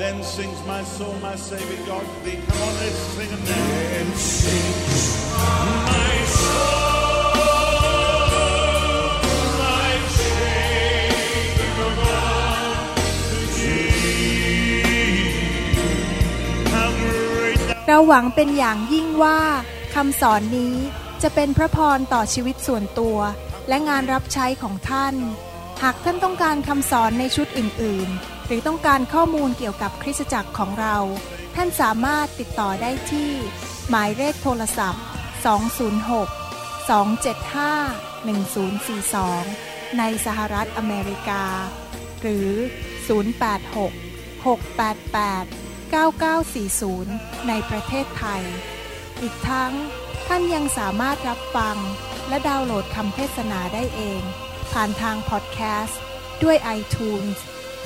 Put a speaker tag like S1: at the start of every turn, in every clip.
S1: Then sings my soul, my Savior God to thee. Come on, let's sing it now.
S2: Then sings my soul.
S3: เราหวังเป็นอย่างยิ่งว่าคำสอนนี้จะเป็นพระพรต่อชีวิตส่วนตัว และงานรับใช้ของท่าน หากท่านต้องการคำสอนในชุดอื่น ๆ หรือต้องการข้อมูลเกี่ยวกับคริสตจักรของเรา ท่านสามารถติดต่อได้ที่ หมายเลขโทรศัพท์ 206 275 1042 ในสหรัฐอเมริกา หรือ 086 688 9940 ในประเทศไทย อีกทั้งท่านยังสามารถรับฟัง และดาวน์โหลดคำเทศนาได้เอง ผ่านทางพอดแคสต์ด้วย iTunes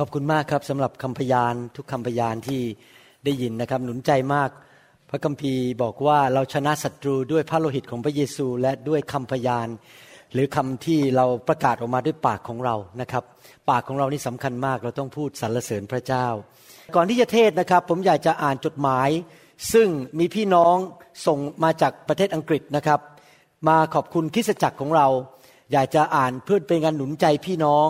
S4: ขอบคุณมากครับสำหรับคำพยานทุกคำพยานที่ได้ยินนะครับ หนุนใจมาก พระคัมภีร์บอกว่าเราชนะศัตรูด้วยพระโลหิตของพระเยซู และด้วยคำพยาน หรือคำที่เราประกาศออกมาด้วยปากของเรานะครับ ปากของเรานี่สำคัญมากเราต้องพูดสรรเสริญพระเจ้า ก่อนที่จะเทศนะครับ ผมอยากจะอ่านจดหมาย ซึ่งมีพี่น้องส่งมาจากประเทศอังกฤษนะครับ มาขอบคุณคริสตจักรของเรา อยากจะอ่านเพื่อเป็นการหนุนใจพี่น้อง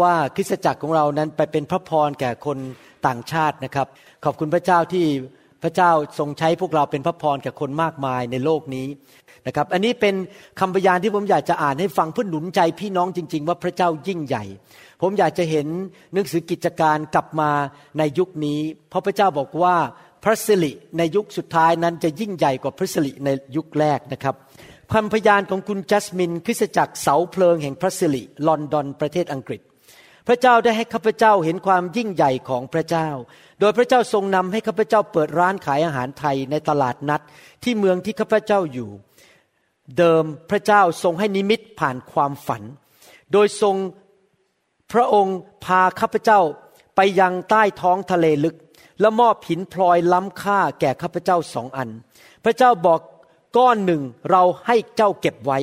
S4: ว่าคริสตจักรของเรานั้นไปเป็นพระพรแก่คนต่างชาตินะครับ ขอบคุณพระเจ้าที่พระเจ้าทรงใช้พวกเราเป็นพระพรแก่คนมากมายในโลกนี้นะครับ อันนี้เป็นคำพยานที่ผมอยากจะอ่านให้ฟังเพื่อหนุนใจพี่น้องจริง ๆ ว่าพระเจ้ายิ่งใหญ่ ผมอยากจะเห็นหนังสือกิจการกลับมาในยุคนี้ เพราะพระเจ้าบอกว่าพระสิริในยุคสุดท้ายนั้นจะยิ่งใหญ่กว่าพระสิริในยุคแรกนะครับคำพยานของคุณจัสมินคริสตจักรเสาเพลิงแห่งพระสิริลอนดอนประเทศอังกฤษ พระเจ้าได้ให้ข้าพเจ้าเห็นความยิ่งใหญ่ของพระเจ้า โดยพระเจ้าทรงนำให้ข้าพเจ้าเปิดร้านขายอาหารไทยในตลาดนัดที่เมืองที่ข้าพเจ้าอยู่ เดิมพระเจ้าทรงให้นิมิตผ่านความฝัน โดยทรงพระองค์พาข้าพเจ้าไปยังใต้ท้องทะเลลึก และมอบหินพลอยล้ำค่าแก่ข้าพเจ้าสองอัน พระเจ้าบอกก้อนหนึ่งเราให้เจ้าเก็บไว้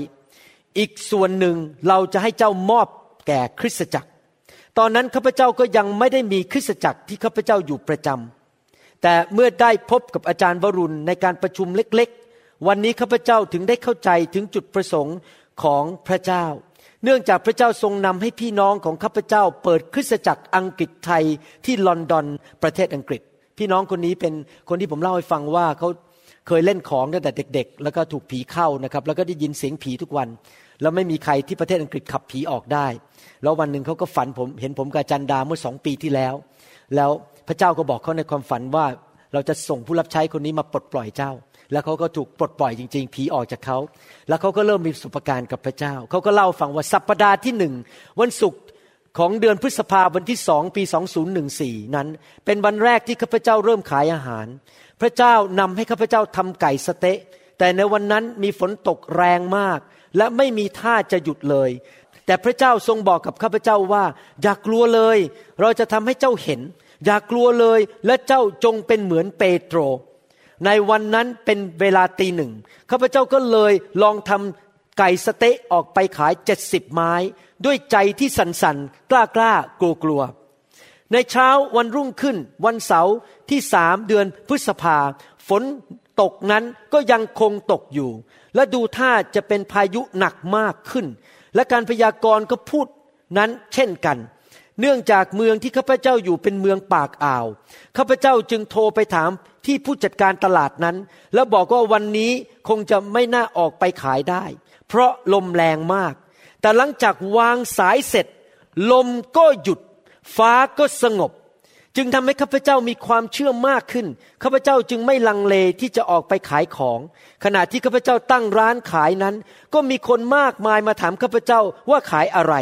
S4: อีกส่วนหนึ่งเราจะให้เจ้ามอบแก่คริสตจักร ตอนนั้นข้าพเจ้าก็ยังไม่ได้มีคริสตจักรที่ข้าพเจ้าอยู่ประจำแต่เมื่อได้พบกับอาจารย์วรุณในการประชุมเล็กๆ วันนี้ข้าพเจ้าถึงได้เข้าใจถึงจุดประสงค์ของพระเจ้า เนื่องจากพระเจ้าทรงนำให้พี่น้องของข้าพเจ้า เปิดคริสตจักรอังกฤษไทยที่ลอนดอนประเทศอังกฤษ พี่น้องคนนี้เป็นคนที่ผมเล่าให้ฟังว่าเขาเคยเล่นของตั้งแต่เด็ก ๆ แล้วก็ถูกผีเข้านะครับ แล้วก็ได้ยินเสียงผีทุกวัน แล้วไม่มีใครที่ประเทศอังกฤษขับผีออกได้ แล้ววันหนึ่งเขาก็ฝันผมเห็นผมกับจันดาเมื่อสองปีที่แล้ว แล้วพระเจ้าก็บอกเขาในความฝันว่าเราจะส่งผู้รับใช้คนนี้มาปลดปล่อยเจ้า แล้วเขาก็ถูกปลดปล่อยจริง ๆ ผีออกจากเขา แล้วเขาก็เริ่มมีประสบการกับพระเจ้า เขาก็เล่าฟังว่าสัปดาห์ที่หนึ่งวันศุกร์ของเดือนพฤษภาวันที่สองปี 2014 นั้น เป็นวันแรกที่ข้าพเจ้าเริ่มขายอาหาร พระเจ้านำให้ข้าพเจ้าทำไก่สเต๊ะ แต่ในวันนั้นมีฝนตกแรงมาก และไม่มีท่าจะหยุดเลย แต่พระเจ้าทรงบอกกับข้าพเจ้าว่า อย่ากลัวเลย เราจะทำให้เจ้าเห็น อย่ากลัวเลยและเจ้าจงเป็นเหมือนเปโตร ในวันนั้นเป็นเวลาตีหนึ่งข้าพเจ้าก็เลยลองทำไก่สเต๊ะออกไปขายเจ็ดสิบไม้ ด้วยใจที่สันสันกล้ากล้ากลัวกลัวในเช้าวันรุ่งขึ้นวันเสาร์ที่สามเดือนพฤษภาฝนตกนั้นก็ยังคงตกอยู่ และดูท่าจะเป็นพายุหนักมากขึ้น และการพยากรณ์ก็พูดนั้นเช่นกัน เนื่องจากเมืองที่ข้าพเจ้าอยู่เป็นเมืองปากอ่าว ข้าพเจ้าจึงโทรไปถามที่ผู้จัดการตลาดนั้น แล้วบอกว่าวันนี้คงจะไม่น่าออกไปขายได้ เพราะลมแรงมาก แต่หลังจากวางสายเสร็จ ลมก็หยุด ฟ้าก็สงบ จึงทำให้ข้าพเจ้ามีความเชื่อมากขึ้น ข้าพเจ้าจึงไม่ลังเลที่จะออกไปขายของ ขณะที่ข้าพเจ้าตั้งร้านขายนั้น ก็มีคนมากมายมาถามข้าพเจ้าว่าขายอะไร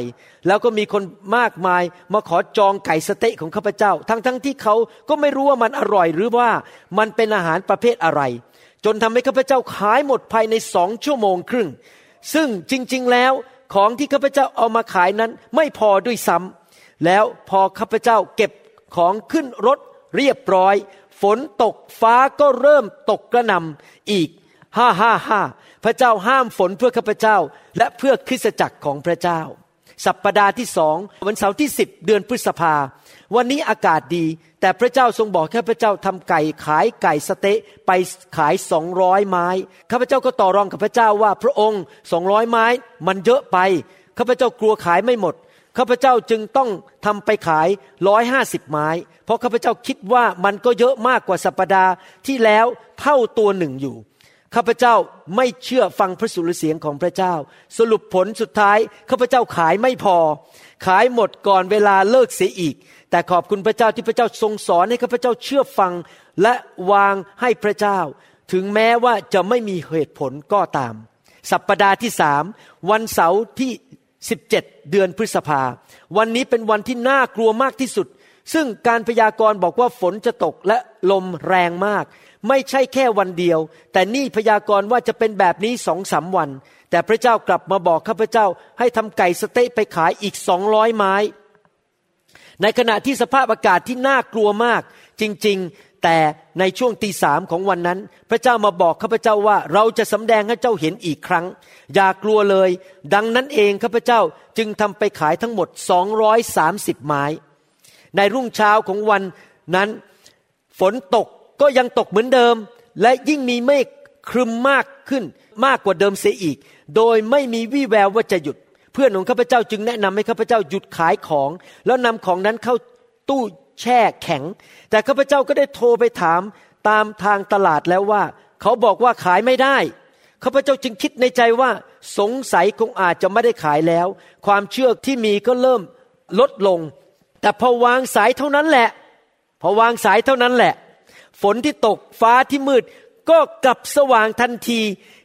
S4: แล้วก็มีคนมากมายมาขอจองไก่สเต๊ะของข้าพเจ้า ทั้งๆทที่เขาก็ไม่รู้ว่ามันอร่อยหรือว่ามันเป็นอาหารประเภทอะไร จนทำให้ข้าพเจ้าขายหมดภายในสองชั่วโมงครึ่ง ซึ่งจริงๆแล้วของที่ข้าพเจ้าเอามาขายนั้นไม่พอด้วยซ้ำแล้วพอข้าพเจ้าเก็บ ของขึ้นรถเรียบร้อย ฝนตกฟ้าก็เริ่มตกกระนำอีกห้าห้าห้าพระเจ้าห้ามฝนเพื่อข้าพเจ้า และเพื่อคริสตจักรของพระเจ้า สัปปดาห์ที่สองวันเสาร์ที่สิบเดือนพฤษภา วันนี้อากาศดี แต่พระเจ้าทรงบอกข้าพเจ้าทำไก่ขายไก่สเต๊ะไปขายสองร้อยไม้ข้าพเจ้าก็ต่อรองกับพระเจ้าว่าพระองค์สองร้อยไม้ มันเยอะไปข้าพเจ้ากลัวขายไม่หมด ข้าพเจ้าจึงต้องทำไปขายร้อยห้าสิบไม้ เพราะข้าพเจ้าคิดว่ามันก็เยอะมากกว่าสัปดาห์ที่แล้วเท่าตัวหนึ่งอยู่ข้าพเจ้าไม่เชื่อฟังพระสุรเสียงของพระเจ้า สรุปผลสุดท้ายข้าพเจ้าขายไม่พอ ขายหมดก่อนเวลาเลิกเสียอีก แต่ขอบคุณพระเจ้าที่พระเจ้าทรงสอนให้ข้าพเจ้าเชื่อฟังและวางให้พระเจ้า ถึงแม้ว่าจะไม่มีเหตุผลก็ตาม สัปปดาห์ที่สามวันเสาร์ที่ 17 เดือนพฤษภา วันนี้เป็นวันที่น่ากลัวมากที่สุด ซึ่งการพยากรณ์บอกว่าฝนจะตกและลมแรงมาก ไม่ใช่แค่วันเดียว แต่นี่พยากรณ์ว่าจะเป็นแบบนี้สองสาวัน แต่พระเจ้ากลับมาบอกข้าพเจ้าให้ทำไก่สเต๊ะไปขายอีกสองร้อยไม้ ในขณะที่สภาพอากาศที่น่ากลัวมาก จริง ๆ แต่ในช่วงตีสามของวันนั้น พระเจ้ามาบอกข้าพเจ้าว่าเราจะสำแดงให้เจ้าเห็นอีกครั้ง อย่ากลัวเลย ดังนั้นเองข้าพเจ้าจึงทำไปขายทั้งหมด 230 ไม้ ในรุ่งเช้าของวันนั้น ฝนตกก็ยังตกเหมือนเดิม และยิ่งมีเมฆครึมมากขึ้นมากกว่าเดิมเสียอีก โดยไม่มีวี่แววว่าจะหยุด เพื่อนของข้าพเจ้าจึงแนะนำให้ข้าพเจ้าหยุดขายของ แล้วนำของนั้นเข้าตู้ แช่แข็ง แต่ข้าพเจ้าก็ได้โทรไปถามตามทางตลาดแล้วว่า เขาบอกว่าขายไม่ได้ข้าพเจ้าจึงคิดในใจว่า สงสัยคงอาจจะไม่ได้ขายแล้ว ความเชื่อที่มีก็เริ่มลดลง แต่พอวางสายเท่านั้นแหละ พอวางสายเท่านั้นแหละ ฝนที่ตกฟ้าที่มืด ก็กลับสว่างทันที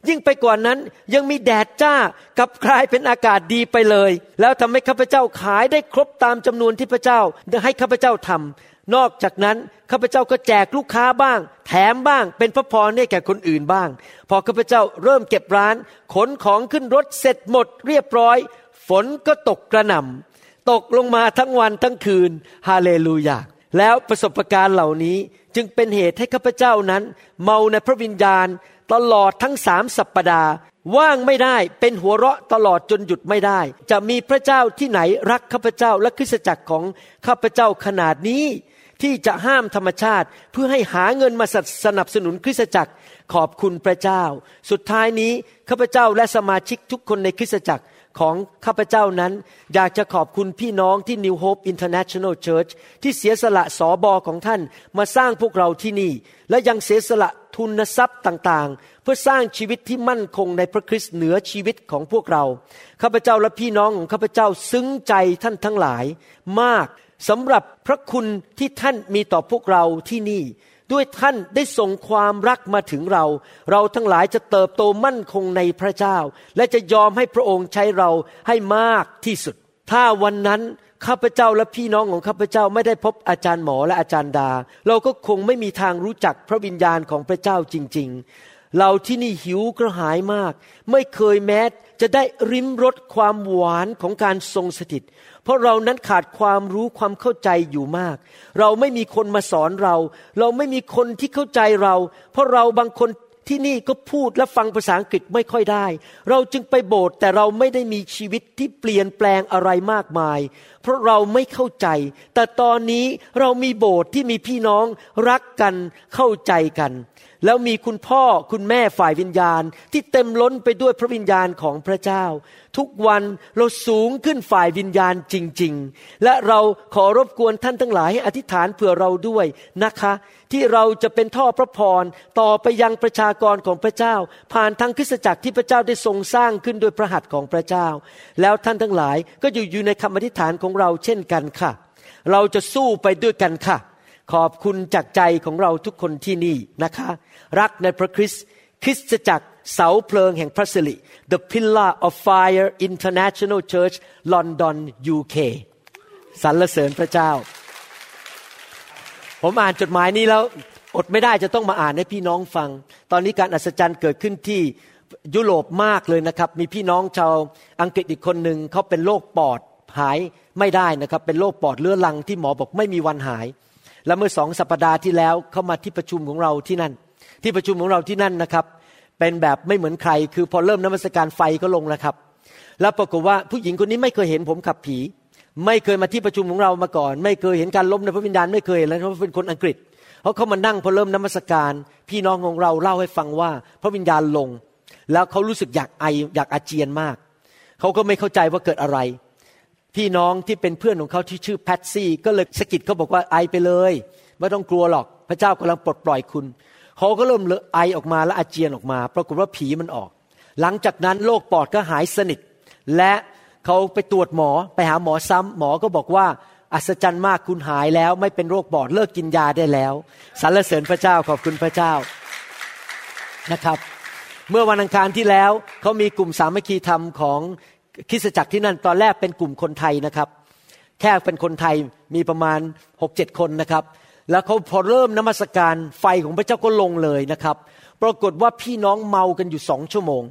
S4: ยิ่งไปกว่านั้นยังมีแดดจ้ากลับกลายเป็นอากาศดีไปเลย แล้วทำให้ข้าพเจ้าขายได้ครบตามจำนวนที่พระเจ้าให้ข้าพเจ้าทำนอกจากนั้นข้าพเจ้าก็แจกลูกค้าบ้าง แถมบ้างเป็นพระพรให้แก่คนอื่นบ้าง พอข้าพเจ้าเริ่มเก็บร้าน ขนของขึ้นรถเสร็จหมดเรียบร้อย ฝนก็ตกกระหน่ำตกลงมาทั้งวันทั้งคืนฮาเลลูยาแล้วประสบการณ์เหล่านี้ จึงเป็นเหตุให้ข้าพเจ้านั้น เมาในพระวิญญาณตลอดทั้งสามสัปปดาห์ ว่างไม่ได้เป็นหัวเราะตลอดจนหยุดไม่ได้ จะมีพระเจ้าที่ไหนรักข้าพเจ้าและคริสตจักรของข้าพเจ้าขนาดนี้ ที่จะห้ามธรรมชาติเพื่อให้หาเงินมาสนับสนุนคริสตจักรขอบคุณพระเจ้า สุดท้ายนี้ข้าพเจ้าและสมาชิกทุกคนในคริสตจักร ของข้าพเจ้านั้น อยากจะขอบคุณพี่น้องที่ New Hope International Church ที่เสียสละสอบอของท่านมาสร้างพวกเราที่นี่ และยังเสียสละทุนทรัพย์ต่างๆ เพื่อสร้างชีวิตที่มั่นคงในพระคริสต์เหนือชีวิตของพวกเราข้าพเจ้าและพี่น้องของข้าพเจ้าซึ้งใจท่านทั้งหลาย มากสำหรับพระคุณที่ท่านมีต่อพวกเราที่นี่ ด้วยท่านได้ส่งความรักมาถึงเรา เราทั้งหลายจะเติบโตมั่นคงในพระเจ้า และจะยอมให้พระองค์ใช้เราให้มากที่สุด ถ้าวันนั้นข้าพเจ้าและพี่น้องของข้าพเจ้าไม่ได้พบอาจารย์หมอและอาจารย์ดา เราก็คงไม่มีทางรู้จักพระวิญญาณของพระเจ้าจริง ๆ เราที่นี่หิวกระหายมาก ไม่เคยแม้จะได้ริมรสความหวานของการทรงสถิต เพราะเรานั้นขาดความรู้ความเข้าใจอยู่มาก เราไม่มีคนมาสอนเรา เราไม่มีคนที่เข้าใจเรา เพราะเราบางคนที่นี่ก็พูดและฟังภาษาอังกฤษไม่ค่อยได้ เราจึงไปโบสถ์แต่เราไม่ได้มีชีวิตที่เปลี่ยนแปลงอะไรมากมาย เพราะเราไม่เข้าใจ แต่ตอนนี้เรามีโบสถ์ที่มีพี่น้องรักกันเข้าใจกัน แล้วมีคุณพ่อคุณแม่ฝ่ายวิญญาณ ที่เต็มล้นไปด้วยพระวิญญาณของพระเจ้า ทุกวันเราสูงขึ้นฝ่ายวิญญาณจริง ๆ และเราขอรบกวนท่านทั้งหลายให้อธิษฐานเผื่อเราด้วยนะคะ ที่เราจะเป็นท่อพระพรต่อไปยังประชากรของพระเจ้า ผ่านทางคริสตจักรที่พระเจ้าได้ทรงสร้างขึ้นโดยพระหัตถ์ของพระเจ้า แล้วท่านทั้งหลายก็อยู่อยู่ในคำอธิษฐานของเราเช่นกันค่ะ เราจะสู้ไปด้วยกันค่ะ ขอบคุณจากใจของเราทุกคนที่นี่นะคะ รักในพระคริสต์คริสตจักรเสาเพลิงแห่งพระสิริ The Pillar of Fire International Church London UK สรรเสริญพระเจ้า ผมอ่านจดหมายนี้แล้ว อดไม่ได้จะต้องมาอ่านให้พี่น้องฟัง ตอนนี้การอัศจรรย์เกิดขึ้นที่ยุโรปมากเลยนะครับ มีพี่น้องชาวอังกฤษอีกคนหนึ่งเขาเป็นโรคปอดหายไม่ได้นะครับ เป็นโรคปอดเรื้อรังที่หมอบอกไม่มีวันหาย และเมื่อสองสัปดาห์ที่แล้วเขามาที่ประชุมของเราที่นั่น ที่ประชุมของเราที่นั่นนะครับ เป็นแบบไม่เหมือนใคร คือพอเริ่มนมัสการไฟก็ลงแล้วครับ แล้วปรากฏว่าผู้หญิงคนนี้ไม่เคยเห็นผมขับผี ไม่เคยมาที่ประชุมของเรามาก่อน ไม่เคยเห็นการล้มในพระวิญญาณไม่เคยเล้วเขาเป็นคนอังกฤษเขาเข้ามานั่งพอเริ่มนมัสการ พี่น้องของเราเล่าให้ฟังว่าพระวิญญาณลง แล้วเขารู้สึกอยากไออยากอาเจียนมากเขาก็ไม่เข้าใจว่าเกิดอะไร พี่น้องที่เป็นเพื่อนของเขาที่ชื่อแพทซี่ก็เลยสกิดเขาบอกว่าไอไปเลยไม่ต้องกลัวหรอกพระเจ้ากำลังปลดปล่อยคุณเขาก็เริ่มเลไอออกมาและอาเจียนออกมา ปรากฏว่าผีมันออก หลังจากนั้นโรคปอดก็หายสนิท และเขาไปตรวจหมอไปหาหมอซ้ำหมอก็บอกว่าอัศจรรย์มากคุณหายแล้วไม่เป็นโรคปอดเลิกกินยาได้แล้วสรรเสริญพระเจ้าขอบคุณพระเจ้านะครับ เมื่อวันอังคารที่แล้วเขามีกลุ่มสามัคคีธรรมของ คริสตจักรที่นั่นตอนแรกเป็นกลุ่มคนไทยนะครับ แค่เป็นคนไทยมีประมาณหกเจ็ดคนนะครับ แล้วเขาพอเริ่มนมัสการไฟของพระเจ้าก็ลงเลยนะครับ ปรากฏว่าพี่น้องเมากันอยู่สองชั่วโมง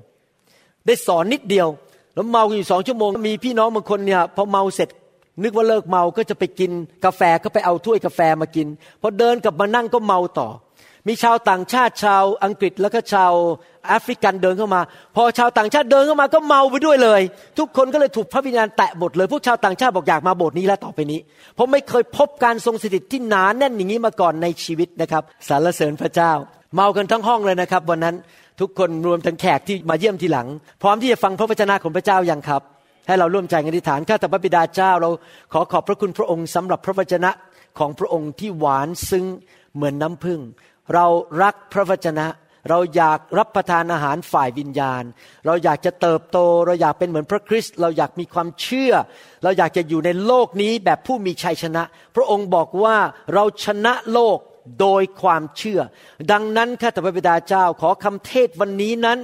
S4: ได้สอนนิดเดียว แล้วเมากันอยู่สองชั่วโมง มีพี่น้องบางคนเนี่ยพอเมาเสร็จนึกว่าเลิกเมาก็จะไปกินกาแฟก็ไปเอาถ้วยกาแฟมากินพอเดินกลับมานั่งก็เมาต่อ มีชาวต่างชาติชาวอังกฤษแล้วก็ชาวแอฟริกันเดินเข้ามา พอชาวต่างชาติเดินเข้ามาก็เมาไปด้วยเลย ทุกคนก็เลยถูกพระวิญญาณแตะหมดเลย พวกชาวต่างชาติบอกอยากมาโบสถ์นี้แล้วต่อไปนี้ ผมไม่เคยพบการทรงสถิตที่หนานแน่นอย่างนี้มาก่อนในชีวิตนะครับสรรเสริญพระเจ้า เมากันทั้งห้องเลยนะครับ วันนั้นทุกคนรวมทั้งแขกที่มาเยี่ยมทีหลัง พร้อมที่จะฟังพระวจนะของพระเจ้ายังครับ ให้เราร่วมใจกันอธิษฐานข้าแต่พระบิดาเจ้า เราขอขอบพระคุณพระองค์สำหรับพระวจนะของพระองค์ที่หวานซึ้งเหมือนน้ำผึ้ง เรารักพระวจนะ เราอยากรับประทานอาหารฝ่ายวิญญาณ เราอยากจะเติบโต เราอยากเป็นเหมือนพระคริสต์เราอยากมีความเชื่อ เราอยากจะอยู่ในโลกนี้แบบผู้มีชัยชนะ พระองค์บอกว่าเราชนะโลก โดยความเชื่อ ดังนั้นข้าแต่พระบิดาเจ้าขอคำเทศวันนี้นั้น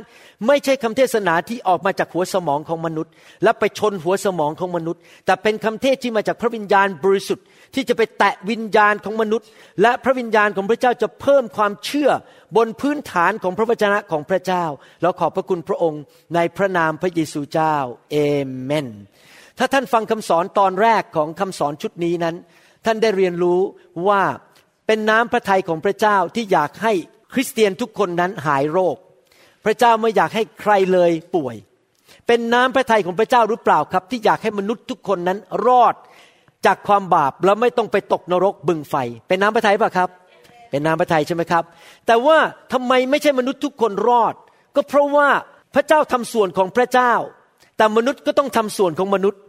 S4: ไม่ใช่คำเทศนาที่ออกมาจากหัวสมองของมนุษย์ และไปชนหัวสมองของมนุษย์ แต่เป็นคำเทศที่มาจากพระวิญญาณบริสุทธิ์ ที่จะไปแตะวิญญาณของมนุษย์ และพระวิญญาณของพระเจ้าจะเพิ่มความเชื่อบนพื้นฐานของพระวจนะของพระเจ้าเราขอบพระคุณพระองค์ในพระนามพระเยซูเจ้าเอเมนถ้าท่านฟังคำสอนตอนแรกของคำสอนชุดนี้นั้น ท่านได้เรียนรู้ว่า เป็นน้ำพระทัยของพระเจ้าที่อยากให้คริสเตียนทุกคนนั้นหายโรค พระเจ้าไม่อยากให้ใครเลยป่วย เป็นน้ำพระทัยของพระเจ้าหรือเปล่าครับ ที่อยากให้มนุษย์ทุกคนนั้นรอดจากความบาปแล้วไม่ต้องไปตกนรกบึงไฟ เป็นน้ำพระทัยป่ะครับ เป็นน้ำพระทัยใช่ไหมครับ แต่ว่าทำไมไม่ใช่มนุษย์ทุกคนรอด ก็เพราะว่าพระเจ้าทำส่วนของพระเจ้า แต่มนุษย์ก็ต้องทำส่วนของมนุษย์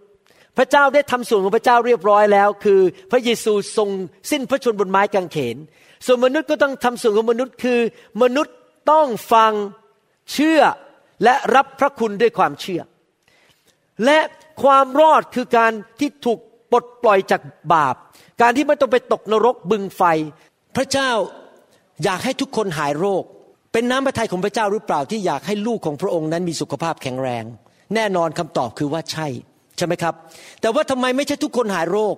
S4: พระเจ้าได้ทำส่วนของพระเจ้าเรียบร้อยแล้ว คือ พระเยซูทรงสิ้นพระชนบนไม้กางเขน ส่วนมนุษย์ก็ต้องทำส่วนของมนุษย์คือ มนุษย์ต้องฟังเชื่อและรับพระคุณด้วยความเชื่อ และความรอดคือการที่ถูกปลดปล่อยจากบาป การที่ไม่ต้องไปตกนรกบึงไฟ พระเจ้าอยากให้ทุกคนหายโรค เป็นน้ำพระทัยของพระเจ้าหรือเปล่าที่อยากให้ลูกของพระองค์นั้นมีสุขภาพแข็งแรง แน่นอนคำตอบคือว่าใช่ ใช่ไหมครับ แต่ว่าทำไมไม่ใช่ทุกคนหายโรค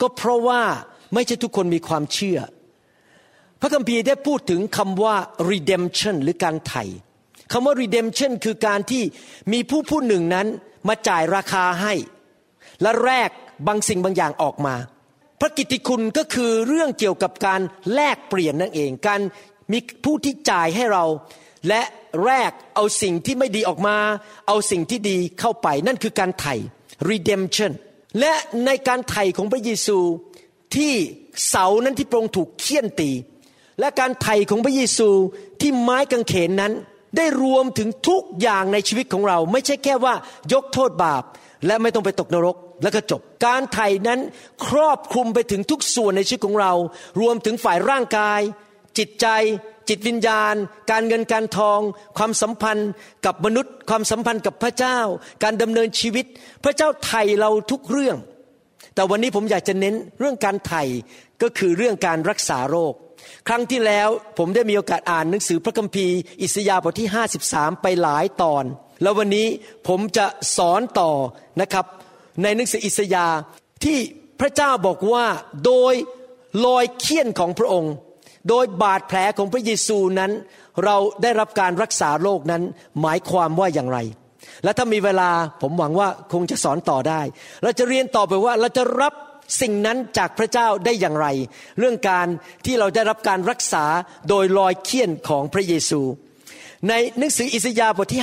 S4: ก็เพราะว่าไม่ใช่ทุกคนมีความเชื่อ พระคัมภีร์ได้พูดถึงคำว่า redemption หรือการไถ่คำว่า redemption คือการที่มีผู้ผู้หนึ่งนั้นมาจ่ายราคาให้ และแลกบางสิ่งบางอย่างออกมา พระกิตติคุณก็คือเรื่องเกี่ยวกับการแลกเปลี่ยนนั่นเอง การมีผู้ที่จ่ายให้เรา และแลกเอาสิ่งที่ไม่ดีออกมา เอาสิ่งที่ดีเข้าไปนั่นคือการไถ่ redemption และในการไถ่ของพระเยซูที่เสานั้นที่พระองค์ถูกเคี่ยนตี และการไถ่ของพระเยซูที่ไม้กางเขนนั้น ได้รวมถึงทุกอย่างในชีวิตของเรา ไม่ใช่แค่ว่ายกโทษบาป และไม่ต้องไปตกนรกแล้วก็จบ การไถ่นั้นครอบคลุมไปถึงทุกส่วนในชีวิตของเรา รวมถึงฝ่ายร่างกาย จิตใจ จิตวิญญาณ การเงินการทอง ความสัมพันธ์กับมนุษย์ ความสัมพันธ์กับพระเจ้า การดำเนินชีวิต พระเจ้าไถ่เราทุกเรื่อง แต่วันนี้ผมอยากจะเน้นเรื่องการไถ่ก็คือเรื่องการรักษาโรค ครั้งที่แล้วผมได้มีโอกาสอ่านหนังสือพระคัมภีร์ อิสยาห์บทที่ 53 ไปหลายตอน แล้ววันนี้ผมจะสอนต่อนะครับในหนังสืออิสยาห์ที่พระเจ้าบอกว่าโดยรอยเคี่ยนของพระองค์ โดยบาดแผลของพระเยซูนั้น เราได้รับการรักษาโรคนั้นหมายความว่าอย่างไร และถ้ามีเวลาผมหวังว่าคงจะสอนต่อได้ เราจะเรียนต่อไปว่าเราจะรับสิ่งนั้นจากพระเจ้าได้อย่างไร เรื่องการที่เราได้รับการรักษาโดยรอยเคี่ยนของพระเยซู ในหนังสืออิสยาห์บทที่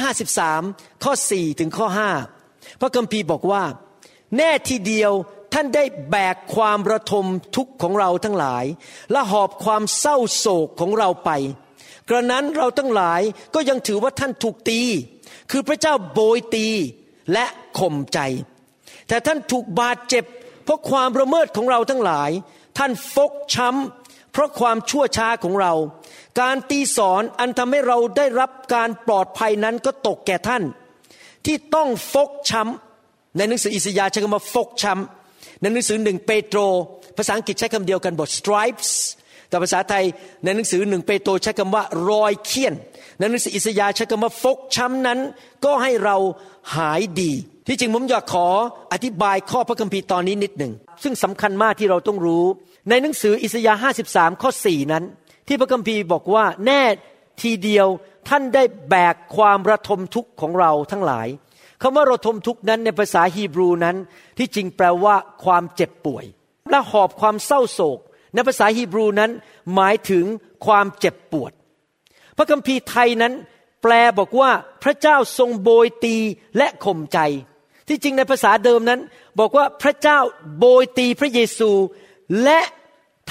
S4: 53 ข้อ 4 ถึงข้อ 5 พระคัมภีร์บอกว่า แน่ทีเดียว ท่านได้แบกความระทมทุกข์ของเราทั้งหลาย และหอบความเศร้าโศกของเราไป กระนั้นเราทั้งหลายก็ยังถือว่าท่านถูกตี คือพระเจ้าโบยตีและข่มใจ แต่ท่านถูกบาดเจ็บ เพราะความระเมิดของเราทั้งหลาย ท่านฟกช้ำเพราะความชั่วช้าของเรา การตีสอนอันทำให้เราได้รับการปลอดภัยนั้นก็ตกแก่ท่าน ที่ต้องฟกช้ำในหนังสืออิสยาห์ใช้คำว่าฟกช้ำ ในหนังสือหนึ่งเปโตร ภาษาอังกฤษใช้คำเดียวกันบท stripes แต่ภาษาไทยในหนังสือหนึ่งเปโตรใช้คำว่ารอยเคี่ยน ในหนังสืออิสยาห์ใช้คำว่าฟกช้ำนั้น ก็ให้เราหายดี ที่จริงผมอยากขออธิบายข้อพระคัมภีร์ตอนนี้นิดหนึ่งซึ่งสำคัญมากที่เราต้องรู้ ในหนังสืออิสยาห์53 ข้อ 4 นั้น ที่พระคัมภีร์บอกว่าแน่ทีเดียวท่านได้แบกความระทมทุกข์ของเราทั้งหลาย คำว่าระทมทุกข์นั้นในภาษาฮีบรูนั้น ที่จริงแปลว่าความเจ็บป่วย และหอบความเศร้าโศก ในภาษาฮีบรูนั้น หมายถึงความเจ็บปวด พระคัมภีร์ไทยนั้น แปลบอกว่าพระเจ้าทรงโบยตีและข่มใจ ที่จริงในภาษาเดิมนั้น บอกว่าพระเจ้าโบยตีพระเยซู และ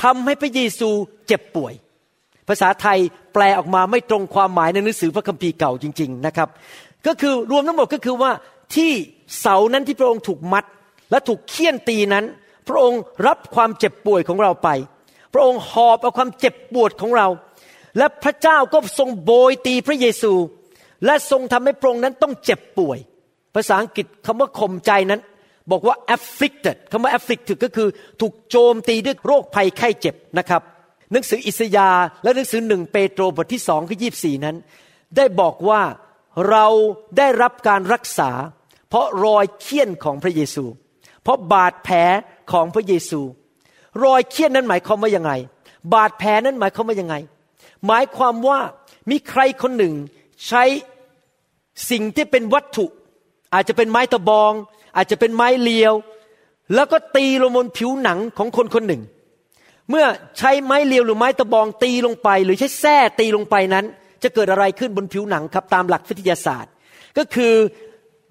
S4: ทำให้พระเยซูเจ็บป่วย ภาษาไทยแปลออกมาไม่ตรงความหมายในหนังสือพระคัมภีร์เก่าจริง ๆนะครับ ก็คือรวมทั้งหมดก็คือว่าที่เสานั้นที่พระองค์ถูกมัด และถูกเคี่ยนตีนั้น พระองค์รับความเจ็บป่วยของเราไป พระองค์หอบเอาความเจ็บปวดของเรา และพระเจ้าก็ทรงโบยตีพระเยซู และทรงทำให้พระองค์นั้นต้องเจ็บป่วย ภาษาอังกฤษคำว่าข่มใจนั้น บอกว่า afflicted คำว่า afflicted ก็คือถูกโจมตีด้วยโรคภัยไข้เจ็บนะครับหนังสืออิสยาห์และหนังสือหนึ่งเปโตรบทที่สองข้อยีนั้น ได้บอกว่า เราได้รับการรักษา เพราะรอยเคี่ยนของพระเยซู เพราะบาดแผลของพระเยซู รอยเคี่ยนนั้นหมายความว่ายังไง บาดแผลนั้นหมายความว่ายังไง หมายความว่ามีใครคนหนึ่งใช้สิ่งที่เป็นวัตถุ อาจจะเป็นไม้ตะบอง อาจจะเป็นไม้เลียว แล้วก็ตีลงบนผิวหนังของคนคนหนึ่ง เมื่อใช้ไม้เลียวหรือไม้ตะบองตีลงไป หรือใช้แส้ตีลงไปนั้น จะเกิดอะไรขึ้นบนผิวหนังครับตามหลักวิทยาศาสตร์ ก็คือ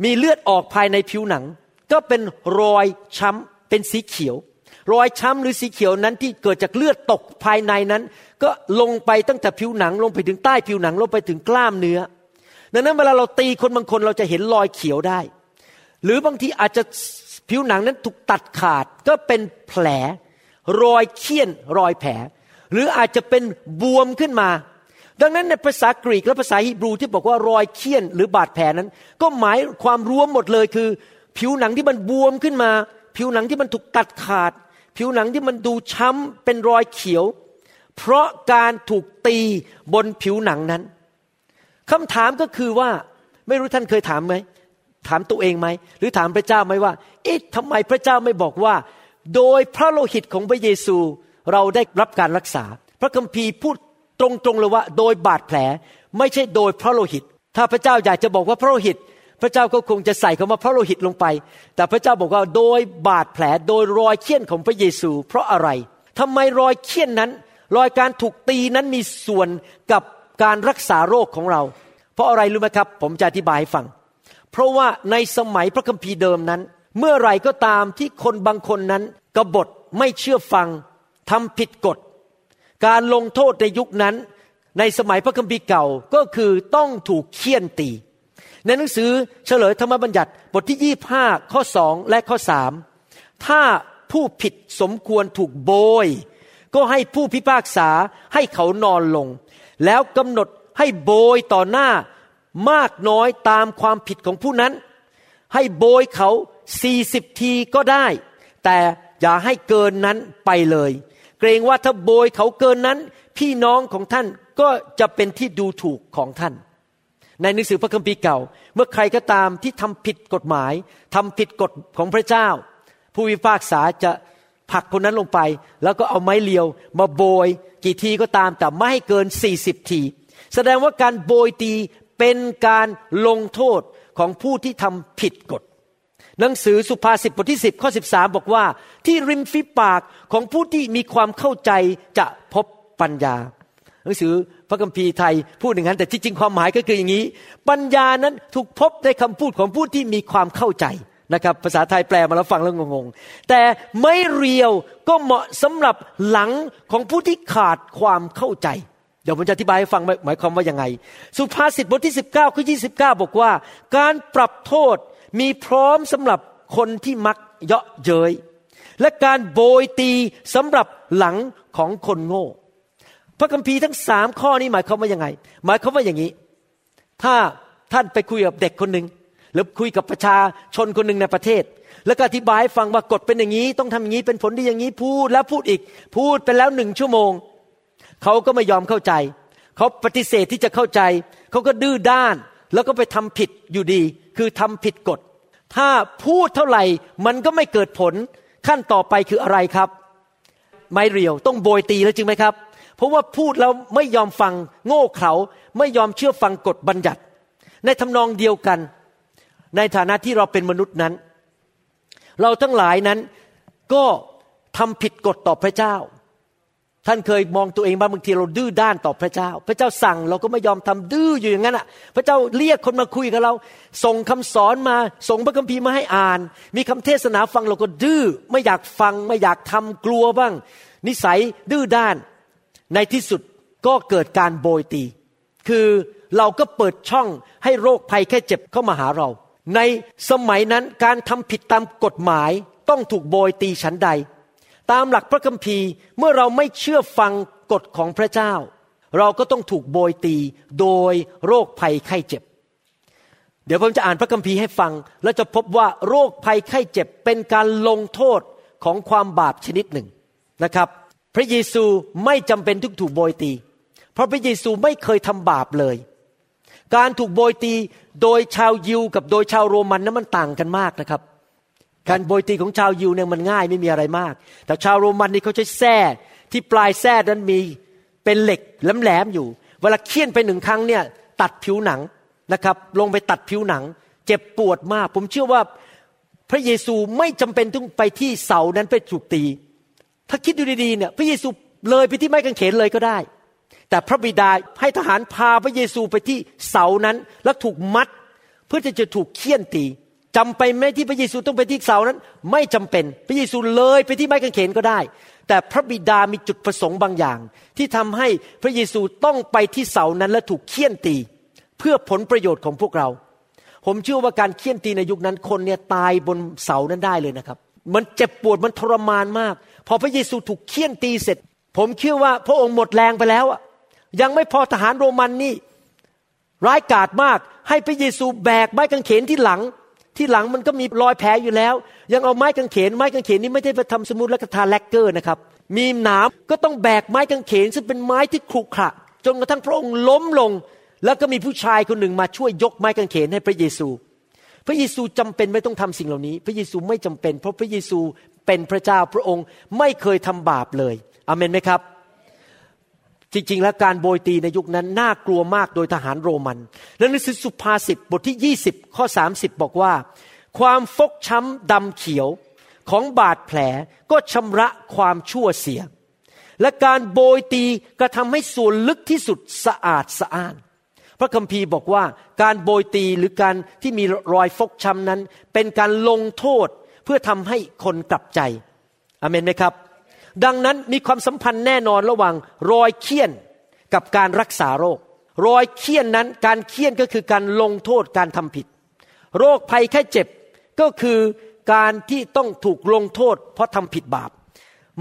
S4: มีเลือดออกภายในผิวหนัง ก็เป็นรอยช้ำเป็นสีเขียว รอยช้ำหรือสีเขียวนั้นที่เกิดจากเลือดตกภายในนั้น ก็ลงไปตั้งแต่ผิวหนังลงไปถึงใต้ผิวหนังลงไปถึงกล้ามเนื้อ ดังนั้นเวลาเราตีคนบางคนเราจะเห็นรอยเขียวได้ หรือบางทีอาจจะผิวหนังนั้นถูกตัดขาดก็เป็นแผล รอยเคี่ยนรอยแผล หรืออาจจะเป็นบวมขึ้นมา ดังนั้นในภาษากรีกและภาษาฮีบรูที่บอกว่ารอยเคี่ยนหรือบาดแผลนั้น ก็หมายความรวมหมดเลยคือ ผิวหนังที่มันบวมขึ้นมา ผิวหนังที่มันถูกตัดขาด ผิวหนังที่มันดูช้ำเป็นรอยเขียว เพราะการถูกตีบนผิวหนังนั้นคำถามก็คือว่าไม่รู้ท่านเคยถามไหมถามตัวเองไหมหรือถามพระเจ้าไหมว่า เอ๊ะทำไมพระเจ้าไม่บอกว่า โดยพระโลหิตของพระเยซูเราได้รับการรักษา พระคัมภีร์พูด ตรงๆเลยว่าโดยบาดแผลไม่ใช่โดยพระโลหิต ถ้าพระเจ้าอยากจะบอกว่าพระโลหิต พระเจ้าก็คงจะใส่คำว่าพระโลหิตลงไป แต่พระเจ้าบอกว่าโดยบาดแผลโดยรอยเคี่ยนของพระเยซู เพราะอะไรทำไมรอยเคี่ยนนั้น รอยการถูกตีนั้นมีส่วนกับการรักษาโรคของเรา เพราะอะไรรู้ไหมครับ ผมจะอธิบายให้ฟัง เพราะว่าในสมัยพระคัมภีร์เดิมนั้น เมื่อไรก็ตามที่คนบางคนนั้นกบฏไม่เชื่อฟังทำผิดกฎ การลงโทษในยุคนั้น ในสมัยพระคัมภีร์เก่าก็คือต้องถูกเคี่ยนตี ในหนังสือเฉลยธรรมบัญญัติบทที่ 25 ข้อสองและข้อสามถ้าผู้ผิดสมควรถูกโบย ก็ให้ผู้พิพากษาให้เขานอนลง แล้วกำหนดให้โบยต่อหน้ามากน้อยตามความผิดของผู้นั้น ให้โบยเขาสี่สิบทีก็ได้ แต่อย่าให้เกินนั้นไปเลย เกรงว่าถ้าโบยเขาเกินนั้น พี่น้องของท่านก็จะเป็นที่ดูถูกของท่าน ในหนังสือพระคัมภีร์เก่า เมื่อใครก็ตามที่ทำผิดกฎหมายทำผิดกฎของพระเจ้า ผู้พิพากษาจะผลักคนนั้นลงไป แล้วก็เอาไม้เลียว มาโบยกี่ทีก็ตามแต่ไม่ให้เกิน40ที แสดงว่าการโบยตีเป็นการลงโทษของผู้ที่ทำผิดกฎ หนังสือสุภาษิตบทที่ 10 ข้อ 13 บอกว่า ที่ริมฝีปากของผู้ที่มีความเข้าใจจะพบปัญญา หนังสือพระคัมภีร์ไทยพูดอย่างนั้น แต่ที่จริงความหมายก็คืออย่างนี้ ปัญญานั้นถูกพบในคำพูดของผู้ที่มีความเข้าใจนะครับภาษาไทยแปลมาแล้วฟังแล้วงงๆ แต่ไม่เรียวก็เหมาะสำหรับหลังของผู้ที่ขาดความเข้าใจ เดี๋ยวผมจะอธิบายให้ฟังหมายความว่ายังไง สุภาษิตบทที่ 19ข้อ29บอกว่า การปรับโทษ มีพร้อมสำหรับคนที่มักเยาะเย้ยและการโบยตีสำหรับหลังของคนโง่ พระคัมภีร์ทั้งสามข้อนี้หมายความว่ายังไง หมายความว่าอย่างนี้ ถ้าท่านไปคุยกับเด็กคนหนึ่งหรือคุยกับประชาชนคนหนึ่งในประเทศ แล้วก็อธิบายฟังว่ากฎเป็นอย่างนี้ ต้องทำอย่างนี้เป็นผลดีอย่างนี้พูดแล้วพูดอีก พูดไปแล้วหนึ่งชั่วโมง เขาก็ไม่ยอมเข้าใจ เขาปฏิเสธที่จะเข้าใจ เขาก็ดื้อด้าน แล้วก็ไปทำผิดอยู่ดี คือทำผิดกฎ ถ้าพูดเท่าไหร่มันก็ไม่เกิดผลขั้นต่อไปคืออะไรครับ ไม่เรียวต้องโบยตีแล้วจริงไหมครับ เพราะว่าพูดแล้วไม่ยอมฟังโง่เขลาไม่ยอมเชื่อฟังกฎบัญญัติ ในทำนองเดียวกัน ในฐานะที่เราเป็นมนุษย์นั้น เราทั้งหลายนั้นก็ทำผิดกฎต่อพระเจ้า ท่านเคยมองตัวเองบ้างบางทีเราดื้อด้านต่อพระเจ้า พระเจ้าสั่งเราก็ไม่ยอมทำดื้ออยู่อย่างนั้นอะ พระเจ้าเรียกคนมาคุยกับเรา ส่งคำสอนมา ส่งพระคัมภีร์มาให้อ่าน มีคำเทศนาฟังเราก็ดื้อ ไม่อยากฟัง ไม่อยากทำกลัวบ้าง นิสัยดื้อด้าน ในที่สุดก็เกิดการโบยตี คือเราก็เปิดช่องให้โรคภัยแค่เจ็บเข้ามาหาเรา ในสมัยนั้นการทำผิดตามกฎหมายต้องถูกโบยตีฉันใด ตามหลักพระคัมภีร์เมื่อเราไม่เชื่อฟังกฎของพระเจ้า เราก็ต้องถูกโบยตีโดยโรคภัยไข้เจ็บ เดี๋ยวผมจะอ่านพระคัมภีร์ให้ฟัง แล้วจะพบว่าโรคภัยไข้เจ็บเป็นการลงโทษของความบาปชนิดหนึ่งนะครับ พระเยซูไม่จำเป็นทุกถูกโบยตี เพราะพระเยซูไม่เคยทำบาปเลย การถูกโบยตีโดยชาวยิวกับโดยชาวโรมันนั้นมันต่างกันมากนะครับ การโบยตีของชาวยิวเนี่ยมันง่ายไม่มีอะไรมาก แต่ชาวโรมันนี่เขาใช้แส้ที่ปลายแส้นั้นมีเป็นเหล็กแหลมๆอยู่ เวลาเคี่ยนไปหนึ่งครั้งเนี่ยตัดผิวหนังนะครับ ลงไปตัดผิวหนัง เจ็บปวดมาก ผมเชื่อว่าพระเยซูไม่จำเป็นต้องไปที่เสานั้นไปถูกตี ถ้าคิดดูดีๆเนี่ยพระเยซูเลยไปที่ไม้กางเขนเลยก็ได้ แต่พระบิดาให้ทหารพาพระเยซูไปที่เสานั้น แล้วถูกมัด เพื่อที่จะถูกเคี่ยนตี จำไปไหมที่พระเยซูต้องไปที่เสานั้น ไม่จำเป็นพระเยซูเลยไปที่ไม้กางเขนก็ได้ แต่พระบิดามีจุดประสงค์บางอย่าง ที่ทำให้พระเยซูต้องไปที่เสานั้นและถูกเคี่ยนตี เพื่อผลประโยชน์ของพวกเรา ผมเชื่อว่าการเคี่ยนตีในยุคนั้นคนเนี่ยตายบนเสานั้นได้เลยนะครับ มันเจ็บปวดมันทรมานมาก พอพระเยซูถูกเคี่ยนตีเสร็จ ผมเชื่อว่าพระองค์หมดแรงไปแล้วอะยังไม่พอทหารโรมันนี่ร้ายกาจมาก ให้พระเยซูแบกไม้กางเขนที่หลัง ที่หลังมันก็มีรอยแผลอยู่แล้ว ยังเอาไม้กางเขนไม้กางเขนนี้ไม่ได้ไปทำสมุดและกระทาแลกเกอร์นะครับ มีหนามก็ต้องแบกไม้กางเขนซึ่งเป็นไม้ที่ขรุขระจนกระทั่งพระองค์ล้มลง แล้วก็มีผู้ชายคนหนึ่งมาช่วยยกไม้กางเขนให้พระเยซู พระเยซูจำเป็นไม่ต้องทำสิ่งเหล่านี้ พระเยซูไม่จำเป็น เพราะพระเยซูเป็นพระเจ้าพระองค์ไม่เคยทำบาปเลยอเมนไหมครับ จริงๆ แล้วการโบยตีในยุคนั้นน่ากลัวมากโดยทหารโรมันและในสุภาษิตบทที่ 20 ข้อ 30 บอกว่า ความฟกช้ำดำเขียวของบาดแผลก็ชำระความชั่วเสีย และการโบยตีกระทำให้ส่วนลึกที่สุดสะอาดสะอ้าน พระคัมภีร์บอกว่าการโบยตีหรือการที่มีรอยฟกช้ำนั้น เป็นการลงโทษเพื่อทำให้คนกลับใจอเมนไหมครับ ดังนั้นมีความสัมพันธ์แน่นอนระหว่างรอยเคี่ยนกับการรักษาโรค รอยเคี่ยนนั้นการเคี่ยนก็คือการลงโทษการทำผิด โรคภัยแค่เจ็บก็คือการที่ต้องถูกลงโทษ เพราะทำผิดบาป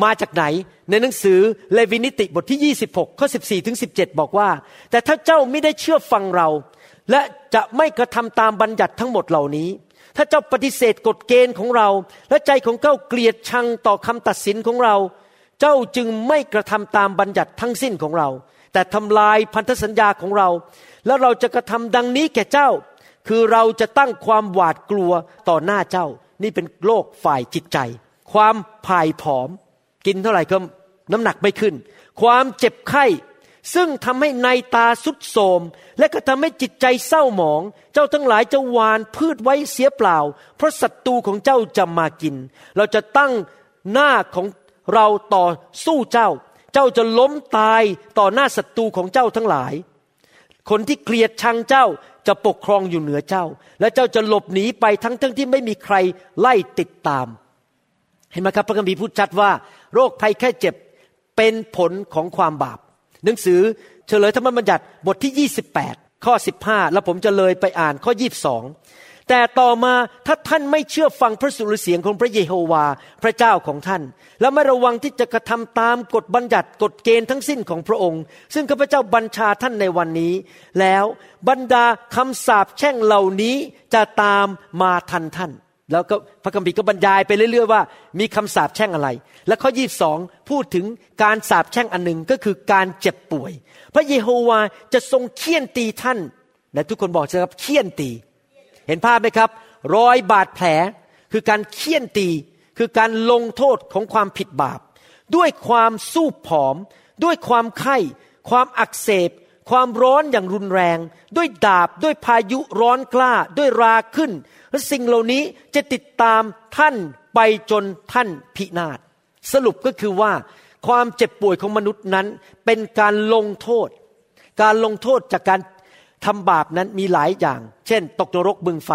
S4: มาจากไหนในหนังสือเลวินิติบทที่ 26ข้อ14ถึง17 บอกว่า แต่ถ้าเจ้าไม่ได้เชื่อฟังเรา และจะไม่กระทำตามบัญญัติทั้งหมดเหล่านี้ ถ้าเจ้าปฏิเสธกฎเกณฑ์ของเรา และใจของเจ้าเกลียดชังต่อคำตัดสินของเรา เจ้าจึงไม่กระทำตามบัญญัติทั้งสิ้นของเรา แต่ทำลายพันธสัญญาของเรา แล้วเราจะกระทำดังนี้แก่เจ้า คือเราจะตั้งความหวาดกลัวต่อหน้าเจ้า นี่เป็นโรคฝ่ายจิตใจ ความพ่ายผอม กินเท่าไหร่ก็น้ำหนักไม่ขึ้น ความเจ็บไข้ ซึ่งทำให้ในตาสุดโทมและก็ทำให้จิตใจเศร้าหมอง เจ้าทั้งหลายจะหวานพืชไว้เสียเปล่า เพราะศัตรูของเจ้าจะมากิน เราจะตั้งหน้าของเราต่อสู้เจ้า เจ้าจะล้มตายต่อหน้าศัตรูของเจ้าทั้งหลาย คนที่เกลียดชังเจ้าจะปกครองอยู่เหนือเจ้า และเจ้าจะหลบหนีไปทั้งทั้งที่ไม่มีใครไล่ติดตาม เห็นไหมครับพระคัมภีร์พูดชัดว่า โรคภัยแค่เจ็บเป็นผลของความบาป หนังสือเฉลยธรรมบัญญัติบทที่ 28 ข้อ 15 แล้วผมจะเลยไปอ่านข้อ 22 แต่ต่อมาถ้าท่านไม่เชื่อฟังพระสุรเสียงของพระเยโฮวาพระเจ้าของท่าน และไม่ระวังที่จะกระทำตามกฎบัญญัติกฎเกณฑ์ทั้งสิ้นของพระองค์ ซึ่งข้าพเจ้าบัญชาท่านในวันนี้ แล้วบรรดาคำสาปแช่งเหล่านี้จะตามมาทันท่าน แล้วก็พระคัมภีร์ก็บรรยายไปเรื่อยๆว่า มีคำสาปแช่งอะไร และข้อยีบสองพูดถึงการสาปแช่งอันหนึ่งก็คือการเจ็บป่วย พระเยโฮวาจะทรงเคี่ยนตีท่าน และทุกคนบอกจะครับเคี่ยนตี เห็นภาพไหมครับ รอยบาดแผลคือการเคี่ยนตี คือการลงโทษของความผิดบาป ด้วยความสู้ผอม ด้วยความไข้ ความอักเสบ ความร้อนอย่างรุนแรง ด้วยดาบด้วยพายุร้อนกล้า ด้วยราขึ้น และสิ่งเหล่านี้จะติดตามท่านไปจนท่านพินาศสรุปก็คือว่า ความเจ็บป่วยของมนุษย์นั้น เป็นการลงโทษ การลงโทษจากการทำบาปนั้นมีหลายอย่าง เช่น ตกนรกบึงไฟ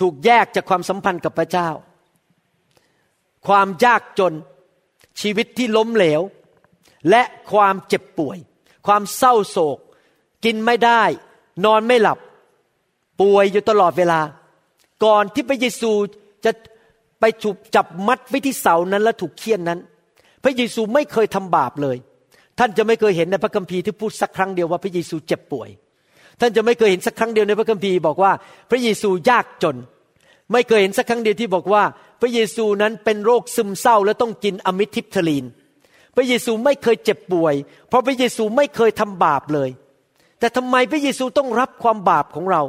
S4: ถูกแยกจากความสัมพันธ์กับพระเจ้า ความยากจนชีวิตที่ล้มเหลว และความเจ็บป่วย ความเศร้าโศก กินไม่ได้ นอนไม่หลับ ป่วยอยู่ตลอดเวลา ก่อนที่พระเยซูจะไปถูกจับมัดไว้ที่เสานั้นและถูกเคี่ยนนั้น พระเยซูไม่เคยทำบาปเลย ท่านจะไม่เคยเห็นในพระคัมภีร์ที่พูดสักครั้งเดียวว่าพระเยซูเจ็บป่วย ท่านจะไม่เคยเห็นสักครั้งเดียวในพระคัมภีร์บอกว่าพระเยซูยากจน ไม่เคยเห็นสักครั้งเดียวที่บอกว่า พระเยซูนั้นเป็นโรคซึมเศร้าและต้องกินอมิทิพทลีน พระเยซูไม่เคยเจ็บป่วย เพราะพระเยซูไม่เคยทำบาปเลย แต่ทำไมพระเยซูต้องรับความบาปของเรา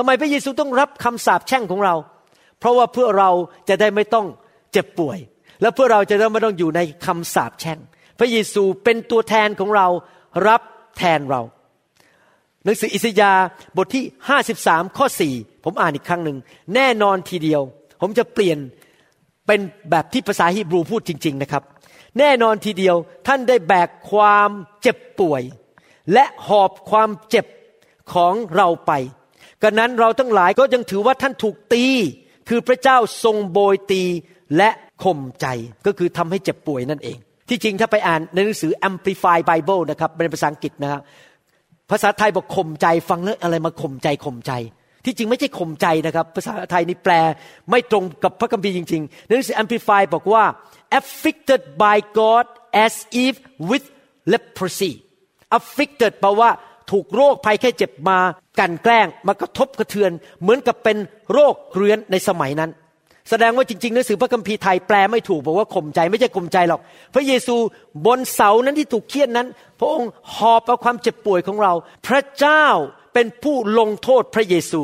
S4: ทำไมพระเยซูต้องรับคำสาปแช่งของเรา เพราะว่าเพื่อเราจะได้ไม่ต้องเจ็บป่วย และเพื่อเราจะได้ไม่ต้องอยู่ในคำสาปแช่ง พระเยซูเป็นตัวแทนของเรารับแทนเรา หนังสืออิสยาห์บทที่ 53 ข้อ 4 ผมอ่านอีกครั้งหนึ่ง แน่นอนทีเดียว ผมจะเปลี่ยนเป็นแบบที่ภาษาฮีบรูพูดจริง ๆนะครับ แน่นอนทีเดียวท่านได้แบกความเจ็บป่วย และหอบความเจ็บของเราไป กันนั้นเราทั้งหลายก็ยังถือว่าท่านถูกตี คือพระเจ้าทรงโบยตีและข่มใจก็คือทำให้เจ็บป่วยนั่นเอง ที่จริงถ้าไปอ่านในหนังสือ Amplify Bible นะครับเป็นภาษาอังกฤษนะครับภาษาไทยบอกข่มใจฟังแล้วอะไรมาข่มใจข่มใจ ที่จริงไม่ใช่ข่มใจนะครับ ภาษาไทยนี่แปลไม่ตรงกับพระคัมภีร์จริงๆในหนังสือ Amplify บอกว่า afflicted by God as if with leprosy afflicted แปลว่า ถูกโรคภัยแค่เจ็บมากันแกล้งมากระทบกระเทือน เหมือนกับเป็นโรคเรื้อนในสมัยนั้น แสดงว่าจริงๆหนังสือพระคัมภีร์ไทยแปลไม่ถูกบอกว่าข่มใจไม่ใช่ข่มใจหรอก พระเยซูบนเสานั้นที่ถูกเคี่ยนนั้น พระองค์หอบเอาความเจ็บป่วยของเรา พระเจ้าเป็นผู้ลงโทษพระเยซู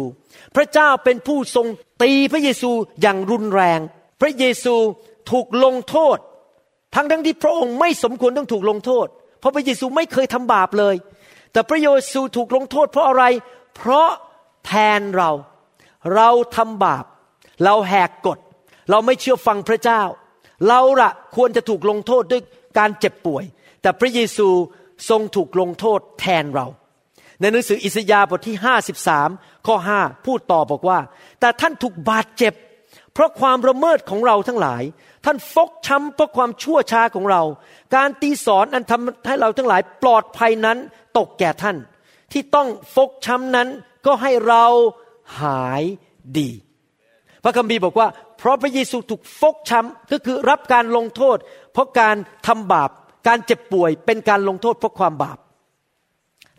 S4: พระเจ้าเป็นผู้ทรงตีพระเยซูอย่างรุนแรง พระเยซูถูกลงโทษ ทั้งทั้งที่พระองค์ไม่สมควรต้องถูกลงโทษ เพราะพระเยซูไม่เคยทำบาปเลย แต่พระเยซูถูกลงโทษเพราะอะไร เพราะแทนเรา เราทำบาป เราแหกกฎ เราไม่เชื่อฟังพระเจ้า เราละควรจะถูกลงโทษด้วยการเจ็บป่วย แต่พระเยซูทรงถูกลงโทษแทนเรา ในหนังสืออิสยาห์บทที่ 53 ข้อ 5 พูดต่อบอกว่า แต่ท่านถูกบาดเจ็บ เพราะความระเมิดของเราทั้งหลาย ท่านฟกช้ำเพราะความชั่วช้าของเรา การตีสอนอันทำให้เราทั้งหลายปลอดภัยนั้น ตกแก่ท่าน ที่ต้องฟกช้ำนั้นก็ให้เราหายดี พระคัมภีร์บอกว่า เพราะพระเยซูถูกฟกช้ำก็คือรับการลงโทษ เพราะการทำบาปการเจ็บป่วยเป็นการลงโทษเพราะความบาป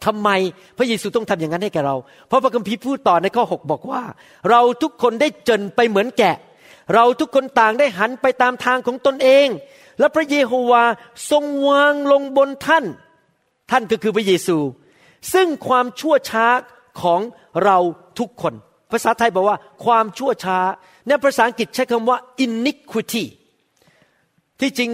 S4: ทำไมพระเยซูต้องทำอย่างนั้นให้แกเรา เพราะพระคัมภีร์พูดต่อในข้อ 6 บอกว่า เราทุกคนได้เจนไปเหมือนแกะ เราทุกคนต่างได้หันไปตามทางของตนเอง และพระเยโฮวาทรงวางลงบนท่าน ท่านก็คือพระเยซู ซึ่งความชั่วช้าของเราทุกคน ภาษาไทยบอกว่าความชั่วช้า ในภาษาอังกฤษใช้คำว่า iniquity ที่จริง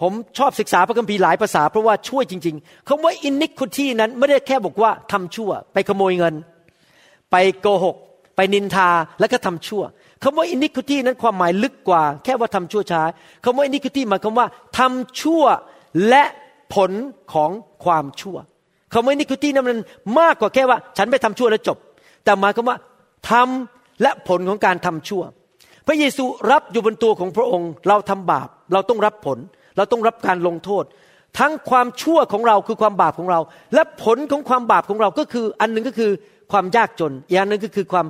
S4: ผมชอบศึกษาพระคัมภีร์หลายภาษาเพราะว่าช่วยจริง ๆคำว่า iniquity นั้นไม่ได้แค่บอกว่าทำชั่ว ไปขโมยเงิน ไปโกหก ไปนินทาแล้วก็ทำชั่วคำว่า iniquity นั้นความหมายลึกกว่า แค่ว่าทำชั่วช้าคำว่า iniquity หมายความว่าทำชั่วและ ผลของความชั่วคำว่า iniquity นั้นมันมากกว่าแค่ว่า ฉันไปทำชั่วแล้วจบ แต่หมายความว่าทำและผลของการทำชั่ว พระเยซูรับอยู่บนตัวของพระองค์ เราทำบาป เราต้องรับผล เราต้องรับการลงโทษ ทั้งความชั่วของเราคือความบาปของเรา และผลของความบาปของเราก็คือ อันหนึ่งก็คือความยากจนอีกอันหนึ่งก็คือความ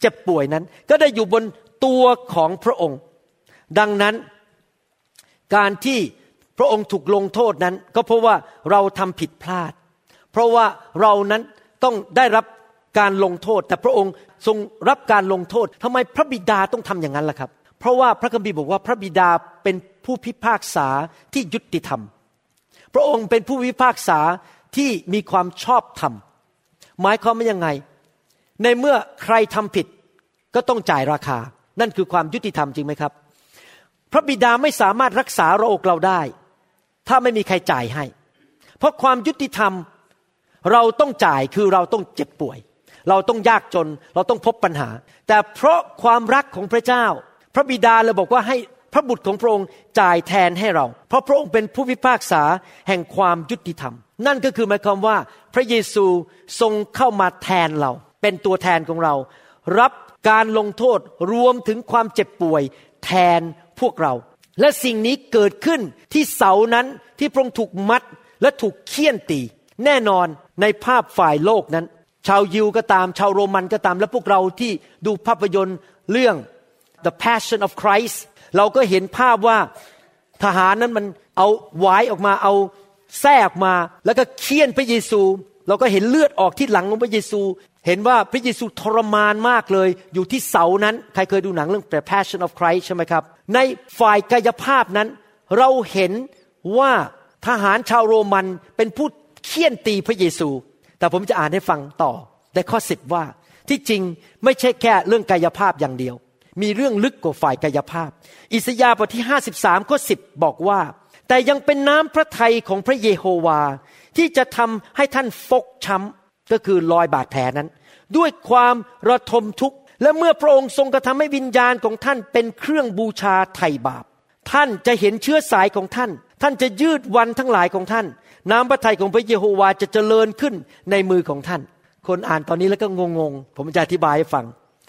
S4: เจ็บป่วยนั้น ก็ได้อยู่บนตัวของพระองค์ ดังนั้นการที่ พระองค์ถูกลงโทษนั้น ก็เพราะว่าเราทำผิดพลาด เพราะว่าเรานั้นต้องได้รับการลงโทษ แต่พระองค์ทรงรับการลงโทษทำไมพระบิดาต้องทำอย่างนั้นล่ะครับ เพราะว่าพระคัมภีร์บอกว่าพระบิดาเป็นผู้พิพากษาที่ยุติธรรม พระองค์เป็นผู้พิพากษาที่มีความชอบธรรม หมายความว่ายังไง ในเมื่อใครทำผิดก็ต้องจ่ายราคา นั่นคือความยุติธรรมจริงไหมครับ พระบิดาไม่สามารถรักษาโรคเราได้ ถ้าไม่มีใครจ่ายให้ เพราะความยุติธรรมเราต้องจ่ายคือเราต้องเจ็บป่วย เราต้องยากจนเราต้องพบปัญหา แต่เพราะความรักของพระเจ้า พระบิดาเลยบอกว่าให้พระบุตรของพระองค์จ่ายแทนให้เรา เพราะพระองค์เป็นผู้พิพากษาแห่งความยุติธรรม นั่นก็คือหมายความว่าพระเยซูทรงเข้ามาแทนเรา เป็นตัวแทนของเรา รับการลงโทษรวมถึงความเจ็บป่วยแทนพวกเรา และสิ่งนี้เกิดขึ้นที่เสานั้นที่พระองค์ถูกมัดและถูกเคี่ยนตี แน่นอนในภาพฝ่ายโลกนั้น ชาวยิวก็ตามชาวโรมันก็ตามและพวกเราที่ดูภาพยนตร์เรื่อง The Passion of Christ เราก็เห็นภาพว่าทหารนั้นมันเอาไว้ออกมาเอาแส้ออกมา แล้วก็เคี่ยนพระเยซู เราก็เห็นเลือดออกที่หลังของพระเยซู เห็นว่าพระเยซูทรมานมากเลย อยู่ที่เสานั้น ใครเคยดูหนังเรื่อง The Passion of Christ ใช่ไหมครับ ในฝ่ายกายภาพนั้น เราเห็นว่าทหารชาวโรมันเป็นผู้เคี่ยนตีพระเยซู แต่ผมจะอ่านให้ฟังต่อในข้อสิบว่าที่จริงไม่ใช่แค่เรื่องกายภาพอย่างเดียว มีเรื่องลึกกว่าฝ่ายกายภาพ อิสยาห์บทที่ 53ข้อ10 บอกว่า แต่ยังเป็นน้ำพระทัยของพระเยโฮวา ที่จะทำให้ท่านฟกช้ำก็คือรอยบาดแผลนั้น ด้วยความระทมทุกข์ และเมื่อพระองค์ทรงกระทำให้วิญญาณของท่านเป็นเครื่องบูชาไถ่บาป ท่านจะเห็นเชื้อสายของท่าน ท่านจะยืดวันทั้งหลายของท่าน น้ำพระทัยของพระเยโฮวาจะเจริญขึ้นในมือของท่าน คนอ่านตอนนี้แล้วก็งงๆ ผมจะอธิบายให้ฟัง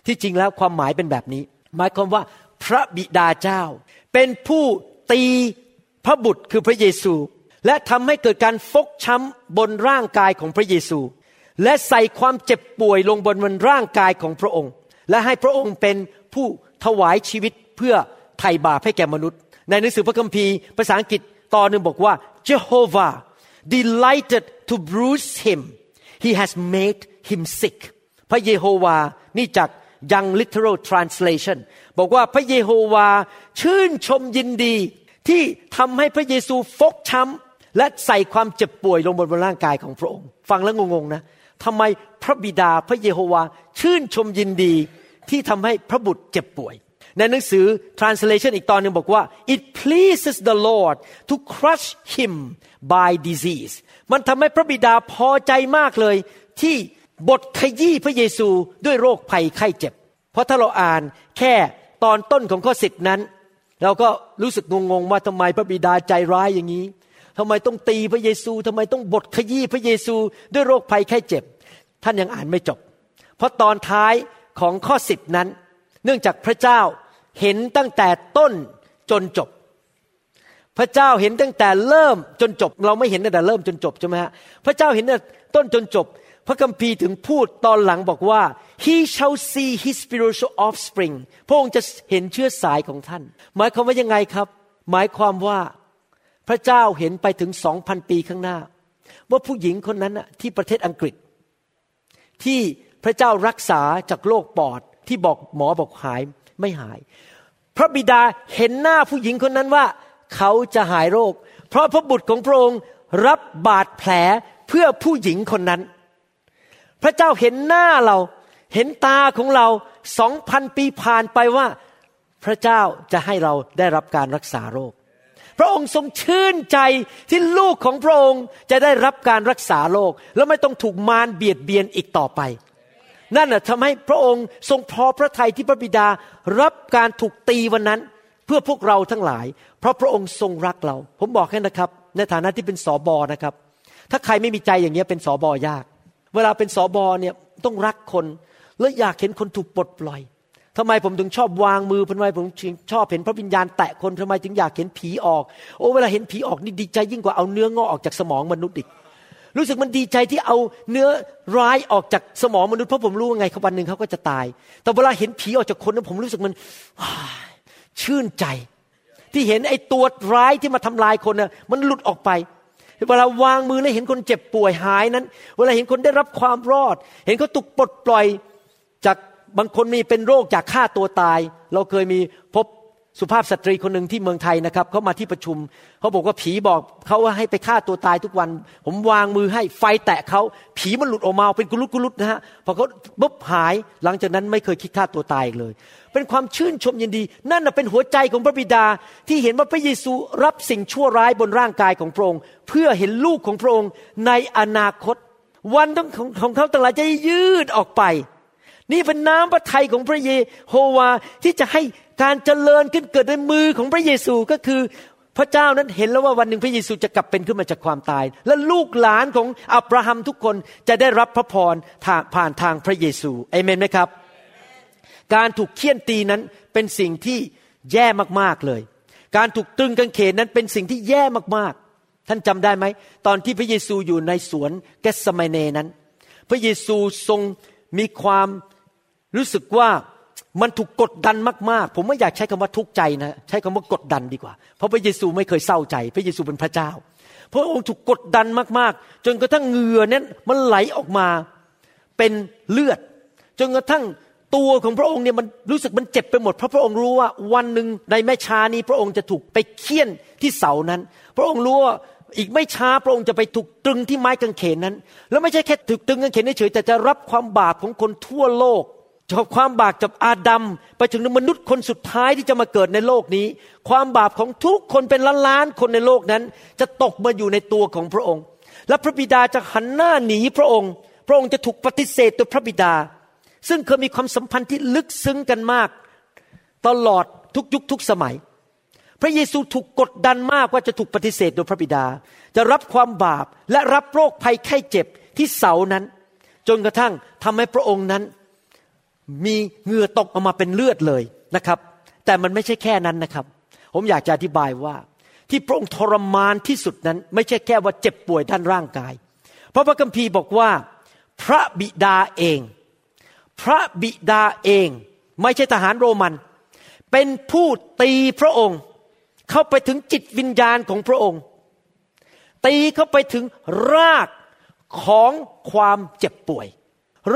S4: ที่จริงแล้วความหมายเป็นแบบนี้ หมายความว่าพระบิดาเจ้า เป็นผู้ตีพระบุตรคือพระเยซู และทำให้เกิดการฟกช้ำบนร่างกายของพระเยซู และใส่ความเจ็บป่วยลงบนบนร่างกายของพระองค์ และให้พระองค์เป็นผู้ถวายชีวิตเพื่อไถ่บาปให้แก่มนุษย์ ในหนังสือพระคัมภีร์ภาษาอังกฤษตอนหนึ่งบอกว่า Jehovah delighted to bruise him he has made him sick พระเยโฮวานี่จากยัง literal translation บอกว่าพระเยโฮวาชื่นชมยินดีที่ทำให้พระเยซูฟกช้ำ และใส่ความเจ็บป่วยลงบนบนร่างกายของพระองค์ ฟังแล้วงงๆนะทำไมพระบิดาพระเยโฮวาชื่นชมยินดีที่ทำให้พระบุตรเจ็บป่วย ในหนังสือ translation อีกตอนหนึ่งบอกว่า it pleases the Lord to crush him by disease มันทำให้พระบิดาพอใจมากเลย ที่บทขยี้พระเยซูด้วยโรคภัยไข้เจ็บ เพราะถ้าเราอ่านแค่ตอนต้นของข้อสิบนั้น เราก็รู้สึกงงๆว่าทำไมพระบิดาใจร้ายอย่างนี้ ทำไมต้องตีพระเยซูทำไมต้องบทขยี้พระเยซูด้วยโรคภัยไข้เจ็บ ท่านยังอ่านไม่จบ เพราะตอนท้ายของข้อสิบนั้น เนื่องจากพระเจ้าเห็นตั้งแต่ต้นจนจบ พระเจ้าเห็นตั้งแต่เริ่มจนจบ เราไม่เห็นตั้งแต่เริ่มจนจบใช่ไหมฮะพระเจ้าเห็นตั้งแต่ต้นจนจบ พระคัมภีร์ถึงพูดตอนหลังบอกว่า he shall see his spiritual offspring พระองค์จะเห็นเชื้อสายของท่าน หมายความว่ายังไงครับ หมายความว่า พระเจ้าเห็นไปถึงสองพันปีข้างหน้า ว่าผู้หญิงคนนั้นที่ประเทศอังกฤษ ที่พระเจ้ารักษาจากโรคปอดที่บอกหมอบอกหายไม่หาย พระบิดาเห็นหน้าผู้หญิงคนนั้นว่าเขาจะหายโรค เพราะพระบุตรของพระองค์รับบาดแผลเพื่อผู้หญิงคนนั้น พระเจ้าเห็นหน้าเราเห็นตาของเราสองพันปีผ่านไปว่า พระเจ้าจะให้เราได้รับการรักษาโรค พระองค์ทรงชื่นใจที่ลูกของพระองค์จะได้รับการรักษาโรคแล้วไม่ต้องถูกมารเบียดเบียนอีกต่อไป นั่นน่ะทำให้พระองค์ทรงพอพระทัยที่พระบิดารับการถูกตีวันนั้นเพื่อพวกเราทั้งหลาย เพราะพระองค์ทรงรักเรา ผมบอกให้นะครับ ในฐานะที่เป็นสอบอนะครับ ถ้าใครไม่มีใจอย่างเงี้ยเป็นสอบอยาก เวลาเป็นสอบอเนี่ยต้องรักคน แล้วอยากเห็นคนถูกปลดปล่อย ทำไมผมถึงชอบวางมือทำไมผมถึงชอบเห็นพระวิญญาณแตะคนทำไมถึงอยากเห็นผีออก โอ้เวลาเห็นผีออกนี่ดีใจยิ่งกว่าเอาเนื้องอกออกจากสมองมนุษย์อีกรู้สึกมันดีใจที่เอาเนื้อร้ายออกจากสมองมนุษย์เพราะผมรู้ว่าไงเขาวันหนึ่งเขาก็จะตาย แต่เวลาเห็นผีออกจากคนนั้นผมรู้สึกมันชื่นใจ ที่เห็นไอ้ตัวร้ายที่มาทำลายคนน่ะมันหลุดออกไป เวลาวางมือแล้วเห็นคนเจ็บป่วยหายนั้น เวลาเห็นคนได้รับความรอด เห็นเขาถูกปลดปล่อยจาก บางคนมีเป็นโรคจากฆ่าตัวตาย เราเคยมีพบสุภาพสตรีคนหนึ่งที่เมืองไทยนะครับเขามาที่ประชุมเขาบอกว่าผีบอกเขาว่าให้ไปฆ่าตัวตายทุกวัน ผมวางมือให้ไฟแตะเขาผีมันหลุดออกมาเป็นกุลุกุลุนะฮะพอเขาบุบหายหลังจากนั้นไม่เคยคิดฆ่าตัวตายเลย เป็นความชื่นชมยินดี นั่นเป็นหัวใจของพระบิดาที่เห็นว่าพระเยซูรับสิ่งชั่วร้ายบนร่างกายของพระองค์ เพื่อเห็นลูกของพระองค์ในอนาคต วันของของเขาต่างหลายจะยืดออกไป นี่เป็นน้ำพระทัยของพระเยโฮวาที่จะให้การเจริญขึ้นเกิดในมือของพระเยซูก็คือ พระเจ้านั้นเห็นแล้วว่าวันหนึ่งพระเยซูจะกลับเป็นขึ้นมาจากความตาย และลูกหลานของอับราฮัมทุกคนจะได้รับพระพรผ่านทางพระเยซูเอเมนไหมครับ การถูกเคี่ยนตีนั้นเป็นสิ่งที่แย่มากๆเลย การถูกตึงกางเขนนั้นเป็นสิ่งที่แย่มากๆ ท่านจำได้ไหม ตอนที่พระเยซูอยู่ในสวนเกสมาเนนั้น พระเยซูทรงมีความ รู้สึกว่ามันถูกกดดันมากๆ ผมไม่อยากใช้คำว่าทุกข์ใจนะ ใช้คำว่ากดดันดีกว่า เพราะพระเยซูไม่เคยเศร้าใจ พระเยซูเป็นพระเจ้า พระองค์ถูกกดดันมากๆ จนกระทั่งเหงื่อนั้นมันไหลออกมาเป็นเลือด จนกระทั่งตัวของพระองค์เนี่ยมันรู้สึกมันเจ็บไปหมด เพราะพระองค์รู้ว่าวันหนึ่งในแม่ช้านี้พระองค์จะถูกไปเคี่ยนที่เสานั้น พระองค์รู้ว่าอีกไม่ช้าพระองค์จะไปถูกตรึงที่ไม้กางเขนนั้น แล้วไม่ใช่แค่ถูกตรึงกางเขนเฉยแต่จะรับความบาปของคนทั่วโลก ความบาปจากอาดัมไปถึงมนุษย์คนสุดท้ายที่จะมาเกิดในโลกนี้ ความบาปของทุกคนเป็นล้านล้านคนในโลกนั้น จะตกมาอยู่ในตัวของพระองค์ และพระบิดาจะหันหน้าหนีพระองค์ พระองค์จะถูกปฏิเสธโดยพระบิดา ซึ่งเคยมีความสัมพันธ์ที่ลึกซึ้งกันมาก ตลอดทุกยุคทุกสมัย พระเยซูถูกกดดันมากว่าจะถูกปฏิเสธโดยพระบิดา จะรับความบาปและรับโรคภัยไข้เจ็บที่เสานั้น จนกระทั่งทำให้พระองค์นั้น มีเหงื่อตกออกมาเป็นเลือดเลยนะครับ แต่มันไม่ใช่แค่นั้นนะครับ ผมอยากจะอธิบายว่า ที่พระองค์ทรมานที่สุดนั้น ไม่ใช่แค่ว่าเจ็บป่วยด้านร่างกาย เพราะพระคัมภีร์บอกว่า พระบิดาเอง พระบิดาเอง ไม่ใช่ทหารโรมัน เป็นผู้ตีพระองค์ เข้าไปถึงจิตวิญญาณของพระองค์ ตีเข้าไปถึงรากของความเจ็บป่วย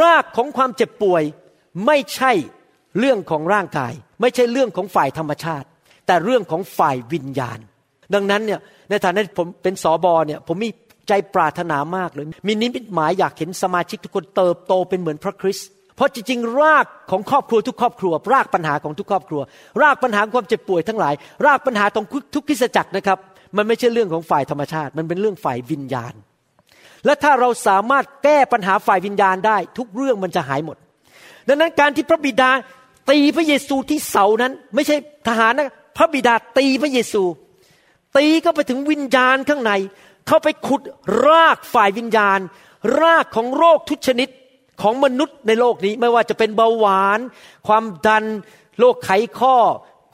S4: รากของความเจ็บป่วย ไม่ใช่เรื่องของร่างกาย ไม่ใช่เรื่องของฝ่ายธรรมชาติ แต่เรื่องของฝ่ายวิญญาณ ดังนั้นเนี่ยในฐานะผมเป็นสอบอเนี่ยผมมีใจปรารถนามากเลย มีนิมิตหมายอยากเห็นสมาชิกทุกคนเติบโตเป็นเหมือนพระคริสต์เพราะจริงๆ รากของครอบครัวทุกครอบครัว รากปัญหาของทุกครอบครัว รากปัญหาความเจ็บป่วยทั้งหลาย รากปัญหาของทุกคริสจักรนะครับ มันไม่ใช่เรื่องของฝ่ายธรรมชาติ มันเป็นเรื่องฝ่ายวิญญาณ และถ้าเราสามารถแก้ปัญหาฝ่ายวิญญาณได้ ทุกเรื่องมันจะหายหมด ดังนั้นการที่พระบิดาตีพระเยซูที่เสานั้น ไม่ใช่ทหารนะพระบิดาตีพระเยซู ตีเข้าไปถึงวิญญาณข้างใน เข้าไปขุดรากฝ่ายวิญญาณ รากของโรคทุกชนิดของมนุษย์ในโลกนี้ไม่ว่าจะเป็นเบาหวาน ความดันโรคไขข้อ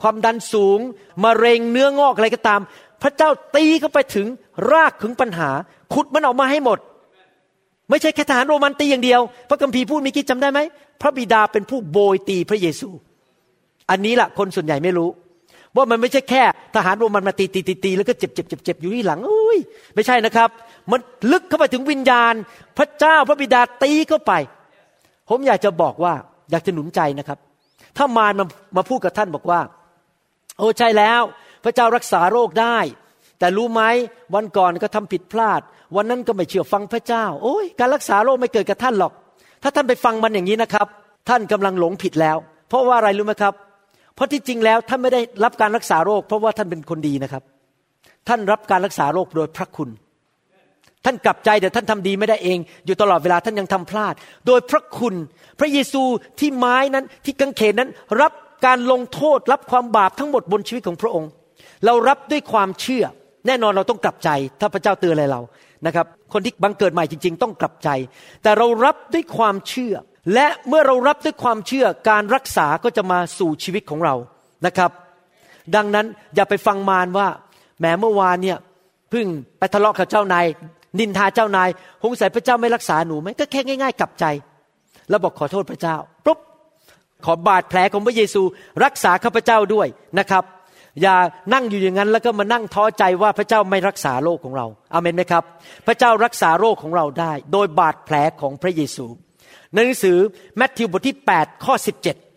S4: ความดันสูงมะเร็งเนื้องอกอะไรก็ตาม พระเจ้าตีเข้าไปถึงรากถึงปัญหา ขุดมันออกมาให้หมด ไม่ใช่แค่ทหารโรมันตีอย่างเดียว พระคัมภีพูดมีคิดจำได้ไหม พระบิดาเป็นผู้โบยตีพระเยซู อันนี้แหละคนส่วนใหญ่ไม่รู้ ว่ามันไม่ใช่แค่ ทหารโรมันมาตีตีตีตีแล้วก็เจ็บเจ็บเจ็บเจ็บอยู่ที่หลังอุ้ยไม่ใช่นะครับ มันลึกเข้าไปถึงวิญญาณ พระเจ้าพระบิดาตีเข้าไป ผมอยากจะบอกว่าอยากจะหนุนใจนะครับ ถ้ามารมามาพูดกับท่านบอกว่า โอ้ใช่แล้ว พระเจ้ารักษาโรคได้แต่รู้ไหมวันก่อนก็ทำผิดพลาด วันนั้นก็ไม่เชื่อฟังพระเจ้า โอ้ยการรักษาโรคไม่เกิดกับท่านหรอก ถ้าท่านไปฟังมันอย่างนี้นะครับ ท่านกำลังหลงผิดแล้ว เพราะว่าอะไรรู้ไหมครับ เพราะที่จริงแล้วท่านไม่ได้รับการรักษาโรค เพราะว่าท่านเป็นคนดีนะครับ ท่านรับการรักษาโรคโดยพระคุณ ท่านกลับใจแต่ท่านทำดีไม่ได้เอง อยู่ตลอดเวลาท่านยังทำพลาด โดยพระคุณ พระเยซูที่ไม้นั้นที่กังเขนนั้น รับการลงโทษ รับความบาปทั้งหมดบนชีวิตของพระองค์ เรารับด้วยความเชื่อ แน่นอนเราต้องกลับใจ ถ้าพระเจ้าเตือนอะไรเรา นะครับคนที่บังเกิดใหม่จริง ๆ ต้องกลับใจ แต่เรารับด้วยความเชื่อ และเมื่อเรารับด้วยความเชื่อการรักษาก็จะมาสู่ชีวิตของเรานะครับ ดังนั้นอย่าไปฟังมารว่าแหมเมื่อวานเนี่ยเพิ่งไปทะเลาะกับเจ้านายนินทาเจ้านายหงสัยพระเจ้าไม่รักษาหนูไหมก็แค่ง่าย ๆ กลับใจ แล้วบอกขอโทษพระเจ้าปุ๊บขอบาดแผลของพระเยซูรักษาข้าพเจ้าด้วยนะครับ อย่านั่งอยู่อย่างนั้นแล้วก็มานั่งท้อใจว่าพระเจ้าไม่รักษาโรคของเราอาเมนไหมครับ พระเจ้ารักษาโรคของเราได้ โดยบาดแผลของพระเยซูในหนังสือแมทธิวบทที่ 8 ข้อ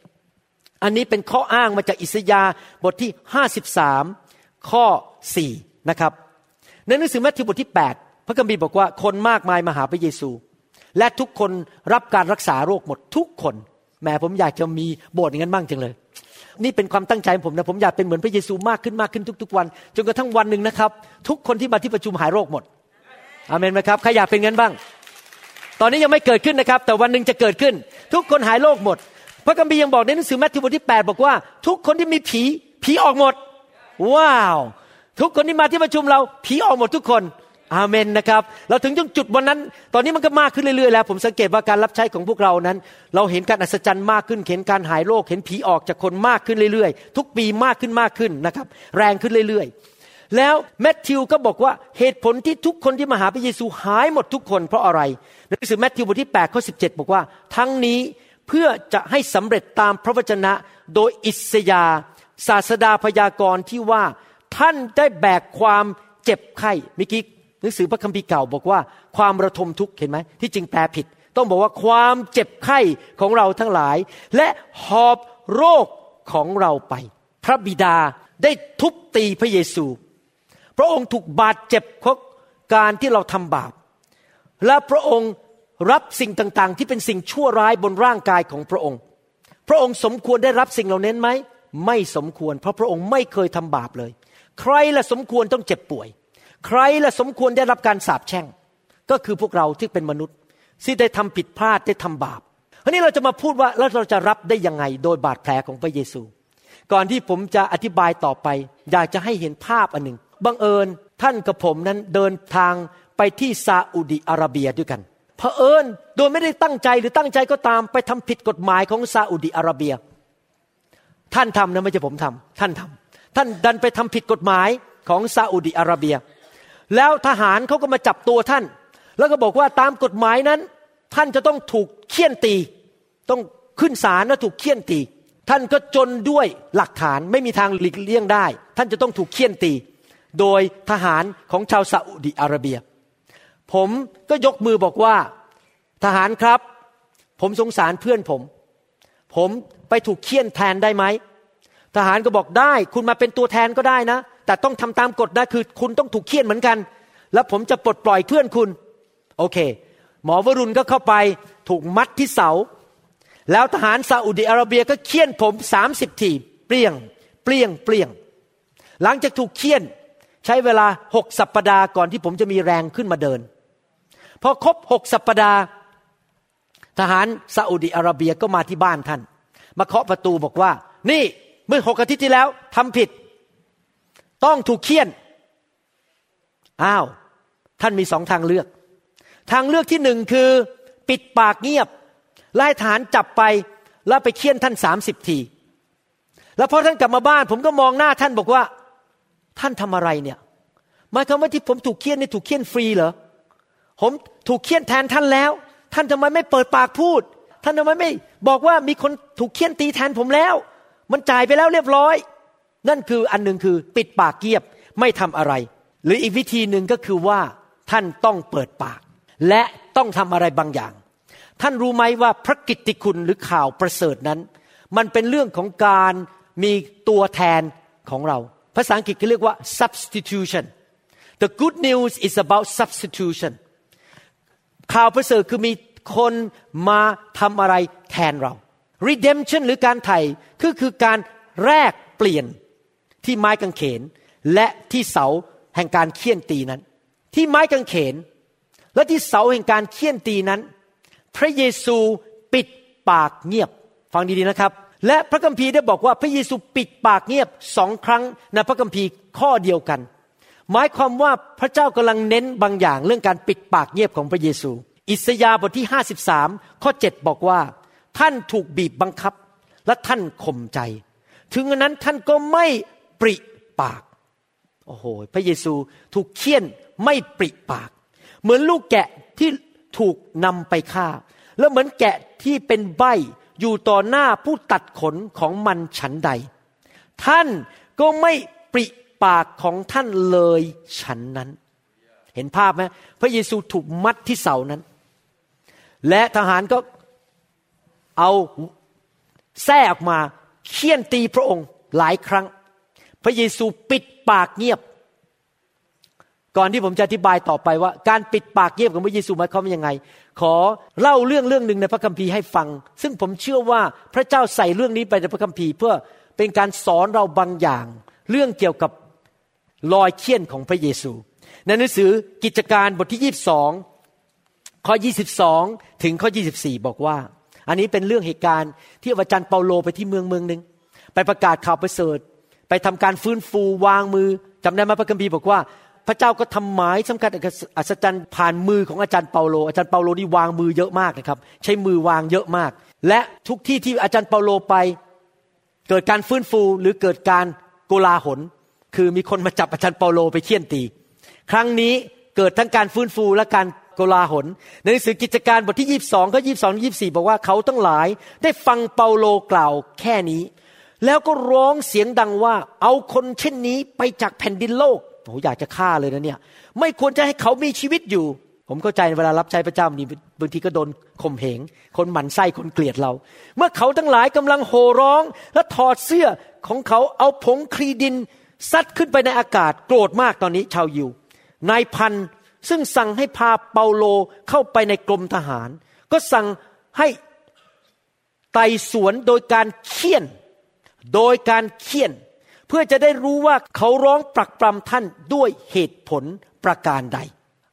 S4: 17 อันนี้เป็นข้ออ้างมาจากอิสยาบทที่ 53 ข้อ 4 นะครับ ในหนังสือแมทธิวบทที่ 8 พระคัมภีร์บอกว่าคนมากมายมาหาพระเยซู และทุกคนรับการรักษาโรคหมดทุกคนแหมผมอยากจะมีโบสถ์อย่างนั้นบ้างจังเลย นี่เป็นความตั้งใจของผมนะผมอยากเป็นเหมือนพระเยซูมากขึ้นมากขึ้นทุก ๆ วัน จนกระทั่งวันหนึ่งนะครับ ทุกคนที่มาที่ประชุมหายโรคหมดอเมนไหมครับใครอยากเป็นงั้นบ้าง ตอนนี้ยังไม่เกิดขึ้นนะครับ แต่วันหนึ่งจะเกิดขึ้น ทุกคนหายโรคหมด พระคัมภีร์ยังบอกในหนังสือแมทธิวบทที่ 8 บอกว่า ทุกคนที่มีผีผีออกหมด ว้าว ทุกคนที่มาที่ประชุมเรา ผีออกหมดทุกคน อาเมนนะครับ เราถึงจุดวันนั้น ตอนนี้มันก็มากขึ้นเรื่อยๆแล้ว ผมสังเกตว่าการรับใช้ของพวกเรานั้น เราเห็นการอัศจรรย์มากขึ้น เห็นการหายโรค เห็นผีออกจากคนมากขึ้นเรื่อยๆ ทุกปีมากขึ้นมากขึ้นนะครับ แรงขึ้นเรื่อยๆ แล้วแมทธิวก็บอกว่าเหตุผลที่ทุกคนที่มาหาพระเยซูหายหมดทุกคนเพราะอะไรหนังสือแมทธิวบทที่8ข้อ17 บอกว่า ทั้งนี้เพื่อจะให้สำเร็จตามพระวจนะโดยอิสยาศาสดาพยากรณ์ที่ว่าท่านได้แบกความเจ็บไข้เมื่อกี้ หนังสือพระคัมภีร์เก่าบอกว่าความระทมทุกข์เห็นไหมที่จริงแปลผิด ต้องบอกว่าความเจ็บไข้ของเราทั้งหลาย และหอบโรคของเราไป พระบิดาได้ทุบตีพระเยซู พระองค์ถูกบาดเจ็บเพราะการที่เราทำบาป และพระองค์รับสิ่งต่างๆ ที่เป็นสิ่งชั่วร้ายบนร่างกายของพระองค์ พระองค์สมควรได้รับสิ่งเหล่านั้นไหม ไม่สมควร เพราะพระองค์ไม่เคยทำบาปเลย ใครละสมควรต้องเจ็บป่วย ใครละสมควรได้รับการสาปแช่ง ก็คือพวกเราที่เป็นมนุษย์ที่ได้ทำผิดพลาดได้ทำบาปทีนี้เราจะมาพูดว่าแล้วเราจะรับได้ยังไงโดยบาดแผลของพระเยซู ก่อนที่ผมจะอธิบายต่อไป อยากจะให้เห็นภาพอันหนึ่งบังเอิญท่านกับผมนั้นเดินทางไปที่ซาอุดิอาระเบียด้วยกันเผอิญโดยไม่ได้ตั้งใจหรือตั้งใจก็ตามไปทำผิดกฎหมายของซาอุดิอาระเบีย ท่านทำนะไม่ใช่ผมทำท่านทำท่านดันไปทำผิดกฎหมายของซาอุดิอาระเบีย แล้วทหารเขาก็มาจับตัวท่าน แล้วก็บอกว่าตามกฎหมายนั้น ท่านจะต้องถูกเคี่ยนตี ต้องขึ้นศาลแล้วถูกเคี่ยนตี ท่านก็จนด้วยหลักฐานไม่มีทางหลีกเลี่ยงได้ ท่านจะต้องถูกเคี่ยนตี โดยทหารของชาวซาอุดิอาระเบีย ผมก็ยกมือบอกว่าทหารครับ ผมสงสารเพื่อนผม ผมไปถูกเคี่ยนแทนได้ไหมทหารก็บอกได้ คุณมาเป็นตัวแทนก็ได้นะ แต่ต้องทำตามกฎนะคือ คุณต้องถูกเคี่ยนเหมือนกัน แล้วผมจะปลดปล่อยเพื่อนคุณ โอเค หมอวรุณก็เข้าไปถูกมัดที่เสา แล้วทหารซาอุดิอาระเบียก็เคี่ยนผมสามสิบทีเปลี่ยง เปลี่ยงเปลี่ยง หลังจากถูกเคี่ยนใช้เวลาหกสัปปดาห์ก่อนที่ผมจะมีแรงขึ้นมาเดินพอครบหกสัปปดาห์ ทหารซาอุดิอาระเบียก็มาที่บ้านท่าน มาเคาะประตูบอกว่า นี่เมื่อหกอาทิตย์ที่แล้วทำผิด ต้องถูกเคี่ยน อ้าว ท่านมีสองทางเลือก ทางเลือกที่หนึ่งคือ ปิดปากเงียบไล่ฐานจับไปแล้วไปเคี่ยนท่านสามสิบที แล้วพอท่านกลับมาบ้าน ผมก็มองหน้าท่านบอกว่า ท่านทำอะไรเนี่ยหมายความว่าที่ผมถูกเคี่ยนนี่ถูกเคี่ยนฟรีเหรอ ผมถูกเคี่ยนแทนท่านแล้ว ท่านทำไมไม่เปิดปากพูด ท่านทำไมไม่บอกว่ามีคนถูกเคี่ยนตีแทนผมแล้ว มันจ่ายไปแล้วเรียบร้อย นั่นคืออันหนึ่งคือปิดปากเกียบไม่ทำอะไร หรืออีกวิธีหนึ่งก็คือว่าท่านต้องเปิดปาก และต้องทำอะไรบางอย่าง ท่านรู้ไหมว่าพระกิตติคุณหรือข่าวประเสริฐนั้น มันเป็นเรื่องของการมีตัวแทนของเรา ภาษาอังกฤษเขาเรียกว่า substitution the good news is about substitution ข่าวประเสริฐคือมีคนมาทำอะไรแทนเรา redemption หรือการไถ่คือคือการแลกเปลี่ยน ที่ไม้กางเขน และที่เสาแห่งการเคี่ยนตีนั้น ที่ไม้กางเขน และที่เสาแห่งการเคี่ยนตีนั้น พระเยซูปิดปากเงียบ ฟังดีๆนะครับ และพระคัมภีร์ได้บอกว่าพระเยซูปิดปากเงียบสองครั้งในพระคัมภีร์ข้อเดียวกัน หมายความว่าพระเจ้ากำลังเน้นบางอย่างเรื่องการปิดปากเงียบของพระเยซู อิสยาห์บทที่ 53 ข้อ 7 บอกว่า ท่านถูกบีบบังคับและท่านข่มใจ ถึงนั้นท่านก็ไม่ ปริปาก โอ้โห พระเยซูถูกเคี่ยนไม่ปริปาก เหมือนลูกแกะที่ถูกนำไปฆ่า แล้วเหมือนแกะที่เป็นใบอยู่ต่อหน้าผู้ตัดขนของมันฉันใด ท่านก็ไม่ปริปากของท่านเลยฉันนั้น เห็นภาพไหมพระเยซูถูกมัดที่เสานั้น และทหารก็เอาแส้ออกมาเคี่ยนตีพระองค์หลายครั้ง พระเยซูปิดปากเงียบ ก่อนที่ผมจะอธิบายต่อไปว่า การปิดปากเงียบของพระเยซูหมายความว่ายังไง ขอเล่าเรื่องเรื่องหนึ่งในพระคัมภีร์ให้ฟัง ซึ่งผมเชื่อว่าพระเจ้าใส่เรื่องนี้ไปในพระคัมภีร์ เพื่อเป็นการสอนเราบางอย่าง เรื่องเกี่ยวกับรอยเคี่ยนของพระเยซู ในหนังสือกิจการบทที่ 22 ข้อ 22 ถึงข้อ 24 บอกว่า อันนี้เป็นเรื่องเหตุการณ์ที่อาจารย์เปาโลไปที่เมืองเมืองหนึ่งไปประกาศข่าวประเสริฐ ไปทำการฟื้นฟูวางมือจำได้ไหมพระคัมภีร์บอกว่า พระเจ้าก็ทำหมายสำคัญอัศจรรย์ผ่านมือของอาจารย์เปาโล อาจารย์เปาโลนี่วางมือเยอะมากนะครับ ใช้มือวางเยอะมาก และทุกที่ที่อาจารย์เปาโลไป เกิดการฟื้นฟูหรือเกิดการโกลาหล คือมีคนมาจับอาจารย์เปาโลไปเคี่ยนตี ครั้งนี้เกิดทั้งการฟื้นฟูและการโกลาหลในหนังสือกิจการบทที่ 22ข้อ22 24 บอกว่าเขาทั้งหลายได้ฟังเปาโลกล่าวแค่นี้ แล้วก็ร้องเสียงดังว่า เอาคนเช่นนี้ไปจากแผ่นดินโลกโอ้อยากจะฆ่าเลยนะเนี่ย ไม่ควรจะให้เขามีชีวิตอยู่ ผมเข้าใจเวลารับใช้พระเจ้านี่บางทีก็โดนข่มเหง คนหมั่นไส้คนเกลียดเรา เมื่อเขาทั้งหลายกำลังโห่ร้องและถอดเสื้อของเขาเอาผงคลีดินซัดขึ้นไปในอากาศโกรธมากตอนนี้ชาวยิวนายพันซึ่งสั่งให้พาเปาโลเข้าไปในกรมทหาร ก็สั่งให้ไต่สวนโดยการเคี่ยน โดยการเคี่ยน เพื่อจะได้รู้ว่าเขาร้องปรักปรำท่านด้วยเหตุผลประการใด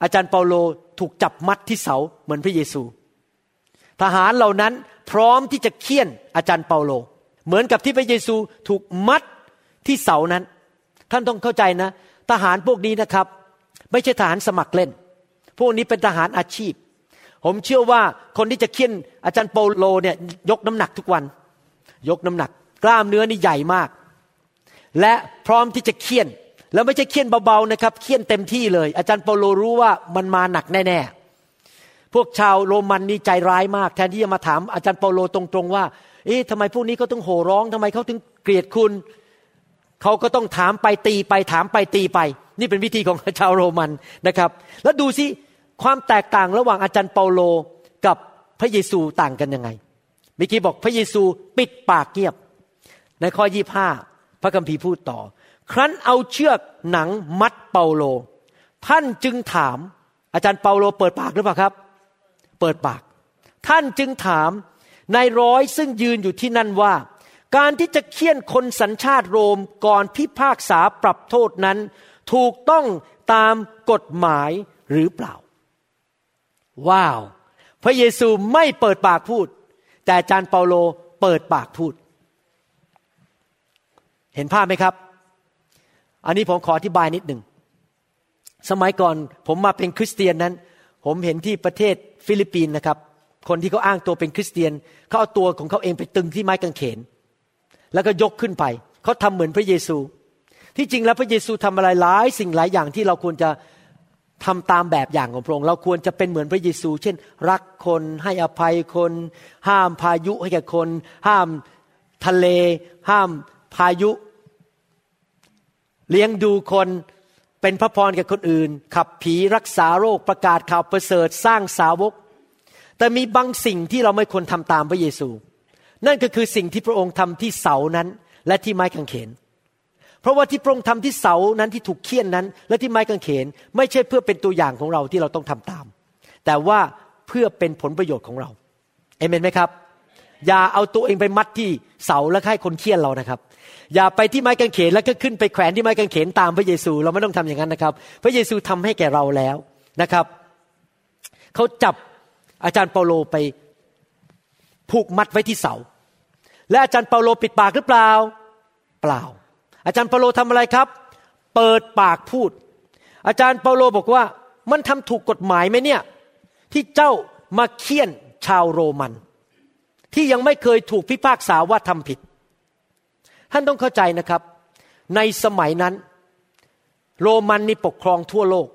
S4: อาจารย์เปาโลถูกจับมัดที่เสาเหมือนพระเยซู ทหารเหล่านั้นพร้อมที่จะเคี่ยนอาจารย์เปาโล เหมือนกับที่พระเยซูถูกมัดที่เสานั้น ท่านต้องเข้าใจนะ ทหารพวกนี้นะครับ ไม่ใช่ทหารสมัครเล่น พวกนี้เป็นทหารอาชีพ ผมเชื่อว่าคนที่จะเคี่ยนอาจารย์เปาโลเนี่ยยกน้ำหนักทุกวัน ยกน้ำหนัก กล้ามเนื้อนี่ใหญ่มาก และพร้อมที่จะเคี่ยน แล้วไม่ใช่เคี่ยนเบาๆนะครับเคี่ยนเต็มที่เลย อาจารย์เปาโลรู้ว่ามันมาหนักแน่ๆพวกชาวโรมันนี่ใจร้ายมาก แทนที่จะมาถามอาจารย์เปาโลตรงๆว่า เอ๊ะทำไมพวกนี้เขาต้องโห่ร้องทำไมเขาถึงเกลียดคุณเขาก็ต้องถามไปตีไปถามไปตีไป นี่เป็นวิธีของชาวโรมันนะครับ แล้วดูสิความแตกต่างระหว่างอาจารย์เปาโลกับพระเยซูต่างกันยังไงเมื่อกี้บอกพระเยซูปิดปากเงียบ ในข้อยี่ห้าพระคัมภีร์พูดต่อ ครั้นเอาเชือกหนังมัดเปาโล ท่านจึงถาม อาจารย์เปาโลเปิดปากหรือเปล่าครับ เปิดปาก ท่านจึงถามนายร้อยซึ่งยืนอยู่ที่นั่นว่า การที่จะเคี่ยนคนสัญชาติโรมก่อนพิพากษาปรับโทษนั้น ถูกต้องตามกฎหมายหรือเปล่า ว้าว พระเยซูไม่เปิดปากพูด แต่อาจารย์เปาโลเปิดปากพูด เห็นภาพไหมครับ อันนี้ผมขออธิบายนิดหนึ่ง สมัยก่อนผมมาเป็นคริสเตียนนั้น ผมเห็นที่ประเทศฟิลิปปินส์นะครับ คนที่เขาอ้างตัวเป็นคริสเตียนเขาเอาตัวของเขาเองไปตึงที่ไม้กางเขน แล้วก็ยกขึ้นไป เขาทำเหมือนพระเยซู ที่จริงแล้วพระเยซูทำอะไรหลายสิ่งหลายอย่างที่เราควรจะทำตามแบบอย่างของพระองค์เราควรจะเป็นเหมือนพระเยซู เช่น รักคนให้อภัยคน ห้ามพายุให้แก่คน ห้ามทะเล ห้าม พายุ เลี้ยงดูคนเป็นพระพรแก่คนอื่น ขับผีรักษาโรคประกาศข่าวประเสริฐสร้างสาวก แต่มีบางสิ่งที่เราไม่ควรทำตามพระเยซู นั่นก็คือสิ่งที่พระองค์ทำที่เสานั้นและที่ไม้กางเขน เพราะว่าที่พระองค์ทำที่เสานั้นที่ถูกเคี่ยนนั้น และที่ไม้กางเขน ไม่ใช่เพื่อเป็นตัวอย่างของเราที่เราต้องทำตาม แต่ว่าเพื่อเป็นผลประโยชน์ของเราเอเมนไหมครับ อย่าเอาตัวเองไปมัดที่เสาแล้วให้คนเคี่ยนเรานะครับ อย่าไปที่ไม้กางเขนแล้วก็ขึ้นไปแขวนที่ไม้กางเขนตามพระเยซู เราไม่ต้องทำอย่างนั้นนะครับ พระเยซูทำให้แก่เราแล้วนะครับเขาจับอาจารย์เปาโลไปผูกมัดไว้ที่เสา และอาจารย์เปาโลปิดปากหรือเปล่า เปล่า อาจารย์เปาโลทำอะไรครับ เปิดปากพูด อาจารย์เปาโลบอกว่ามันทำถูกกฎหมายไหมเนี่ย ที่เจ้ามาเคี่ยนชาวโรมัน ที่ยังไม่เคยถูกพิพากษาว่าทำผิด ท่านต้องเข้าใจนะครับ ในสมัยนั้น โรมันนี่ปกครองทั่วโลก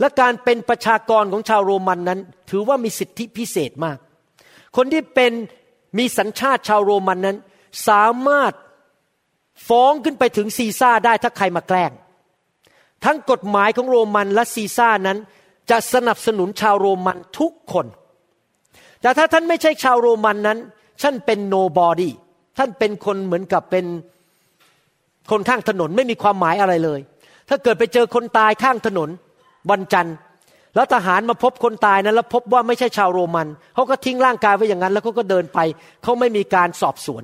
S4: และการเป็นประชากรของชาวโรมันนั้น ถือว่ามีสิทธิพิเศษมาก คนที่เป็นมีสัญชาติชาวโรมันนั้น สามารถฟ้องขึ้นไปถึงซีซ่าได้ถ้าใครมาแกล้ง ทั้งกฎหมายของโรมันและซีซ่านั้นจะสนับสนุนชาวโรมันทุกคน แต่ถ้าท่านไม่ใช่ชาวโรมันนั้น ท่านเป็น nobody ท่านเป็นคนเหมือนกับเป็นคนข้างถนนไม่มีความหมายอะไรเลย ถ้าเกิดไปเจอคนตายข้างถนนวันจันทร์ แล้วทหารมาพบคนตายนั้นแล้วพบว่าไม่ใช่ชาวโรมันเขาก็ทิ้งร่างกายไว้อย่างนั้น แล้วเขาก็เดินไปเขาไม่มีการสอบสวน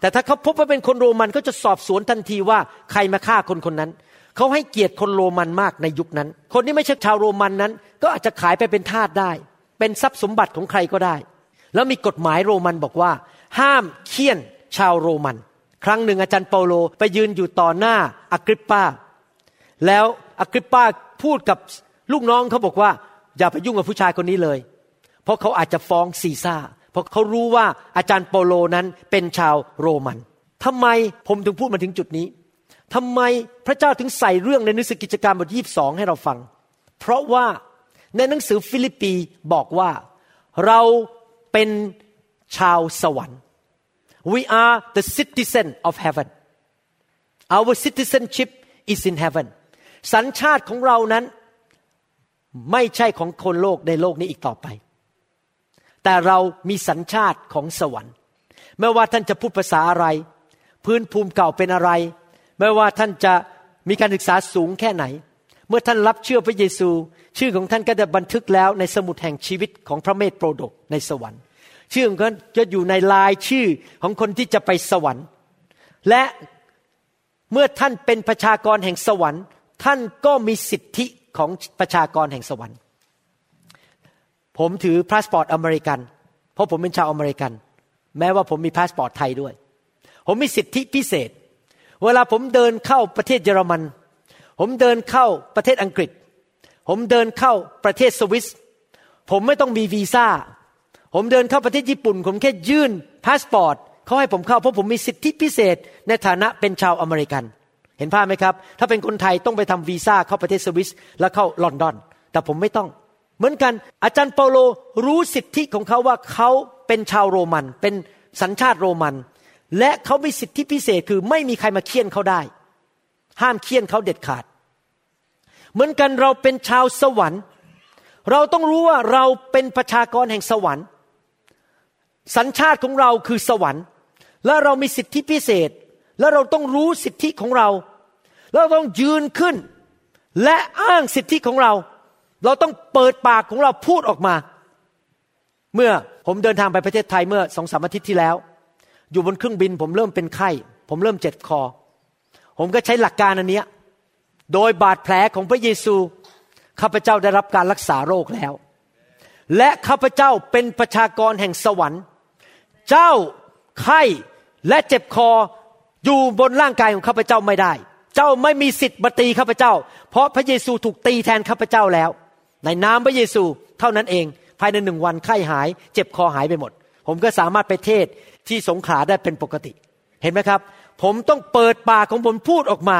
S4: แต่ถ้าเขาพบว่าเป็นคนโรมันก็จะสอบสวนทันทีว่าใครมาฆ่าคนคนนั้นเขาให้เกียรติคนโรมันมากในยุคนั้น คนที่ไม่ใช่ชาวโรมันนั้น ก็อาจจะขายไปเป็นทาสได้ เป็นทรัพย์สมบัติของใครก็ได้ แล้วมีกฎหมายโรมันบอกว่า ห้ามเคี่ยน ชาวโรมัน ครั้งหนึ่งอาจารย์เปาโลไปยืนอยู่ต่อหน้าอากริปปาแล้วอากริปปาพูดกับลูกน้องเขาบอกว่า อย่าไปยุ่งกับผู้ชายคนนี้เลย เพราะเขาอาจจะฟ้องซีซ่าเพราะเขารู้ว่าอาจารย์เปาโลนั้นเป็นชาวโรมันทำไมผมถึงพูดมาถึงจุดนี้ทำไมพระเจ้าถึงใส่เรื่องในหนังสือกิจการบทยี่สองให้เราฟัง เพราะว่าในหนังสือฟิลิปปีบอกว่าเราเป็นชาวสวรรค์ we are the citizen of heaven our citizenship is in heaven สัญชาติของเรานั้นไม่ใช่ของคนโลกในโลกนี้อีกต่อไป แต่เรามีสัญชาติของสวรรค์ ไม่ว่าท่านจะพูดภาษาอะไร พื้นภูมิเก่าเป็นอะไร ไม่ว่าท่านจะมีการศึกษาสูงแค่ไหน เมื่อท่านรับเชื่อพระเยซู ชื่อของท่านก็จะบันทึกแล้วในสมุดแห่งชีวิตของพระเมษโปดกในสวรรค์ ชื่อของเขาจะอยู่ในรายชื่อของคนที่จะไปสวรรค์ และเมื่อท่านเป็นประชากรแห่งสวรรค์ ท่านก็มีสิทธิของประชากรแห่งสวรรค์ ผมถือพาสปอร์ตอเมริกัน เพราะผมเป็นชาวอเมริกัน แม้ว่าผมมีพาสปอร์ตไทยด้วย ผมมีสิทธิพิเศษ เวลาผมเดินเข้าประเทศเยอรมัน ผมเดินเข้าประเทศอังกฤษ ผมเดินเข้าประเทศสวิส ผมไม่ต้องมีวีซ่า ผมเดินเข้าประเทศญี่ปุ่น ผมแค่ยื่นพาสปอร์ตเขาให้ผมเข้าเพราะผมมีสิทธิพิเศษในฐานะเป็นชาวอเมริกัน เห็นภาพไหมครับ ถ้าเป็นคนไทยต้องไปทำวีซ่าเข้าประเทศสวิสแล้วเข้าลอนดอน แต่ผมไม่ต้อง เหมือนกันอาจารย์เปาโลรู้สิทธิของเขาว่าเขาเป็นชาวโรมัน เป็นสัญชาติโรมัน และเขามีสิทธิพิเศษคือไม่มีใครมาเคี่ยนเขาได้ ห้ามเคี่ยนเขาเด็ดขาด เหมือนกันเราเป็นชาวสวรรค์ เราต้องรู้ว่าเราเป็นประชากรแห่งสวรรค์ สัญชาติของเราคือสวรรค์ และเรามีสิทธิพิเศษ และเราต้องรู้สิทธิของเรา เราต้องยืนขึ้น และอ้างสิทธิของเรา เราต้องเปิดปากของเราพูดออกมา เมื่อผมเดินทางไปประเทศไทยเมื่อสองสามอาทิตย์ที่แล้ว อยู่บนเครื่องบินผมเริ่มเป็นไข้ ผมเริ่มเจ็บคอ ผมก็ใช้หลักการอันนี้โดยบาดแผลของพระเยซูข้าพเจ้าได้รับการรักษาโรคแล้ว และข้าพเจ้าเป็นประชากรแห่งสวรรค์ เจ้าไข้และเจ็บคออยู่บนร่างกายของข้าพเจ้าไม่ได้ เจ้าไม่มีสิทธิ์มาตีข้าพเจ้า เพราะพระเยซูถูกตีแทนข้าพเจ้าแล้ว ในนามพระเยซูเท่านั้นเอง ภายในหนึ่งวันไข้หาย เจ็บคอหายไปหมด ผมก็สามารถไปเทศที่สงขลาได้เป็นปกติ เห็นไหมครับ ผมต้องเปิดปากของผมพูดออกมา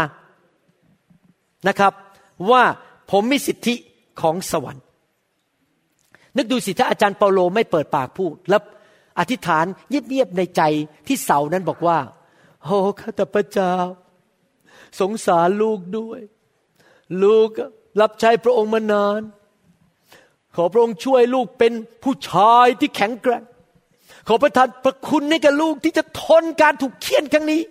S4: นะครับ ว่าผมมีสิทธิของสวรรค์ นึกดูสิถ้าอาจารย์เปาโลไม่เปิดปากพูดแล้ว อธิษฐานเงียบๆในใจที่เสานั้นบอกว่าโอ้ข้าแต่พระเจ้า สงสารลูกด้วย ลูกรับใช้พระองค์มานาน ขอพระองค์ช่วยลูกเป็นผู้ชายที่แข็งแกร่งขอประทานประคุณให้กับลูกที่จะทนการถูกเคี่ยนครั้งนี้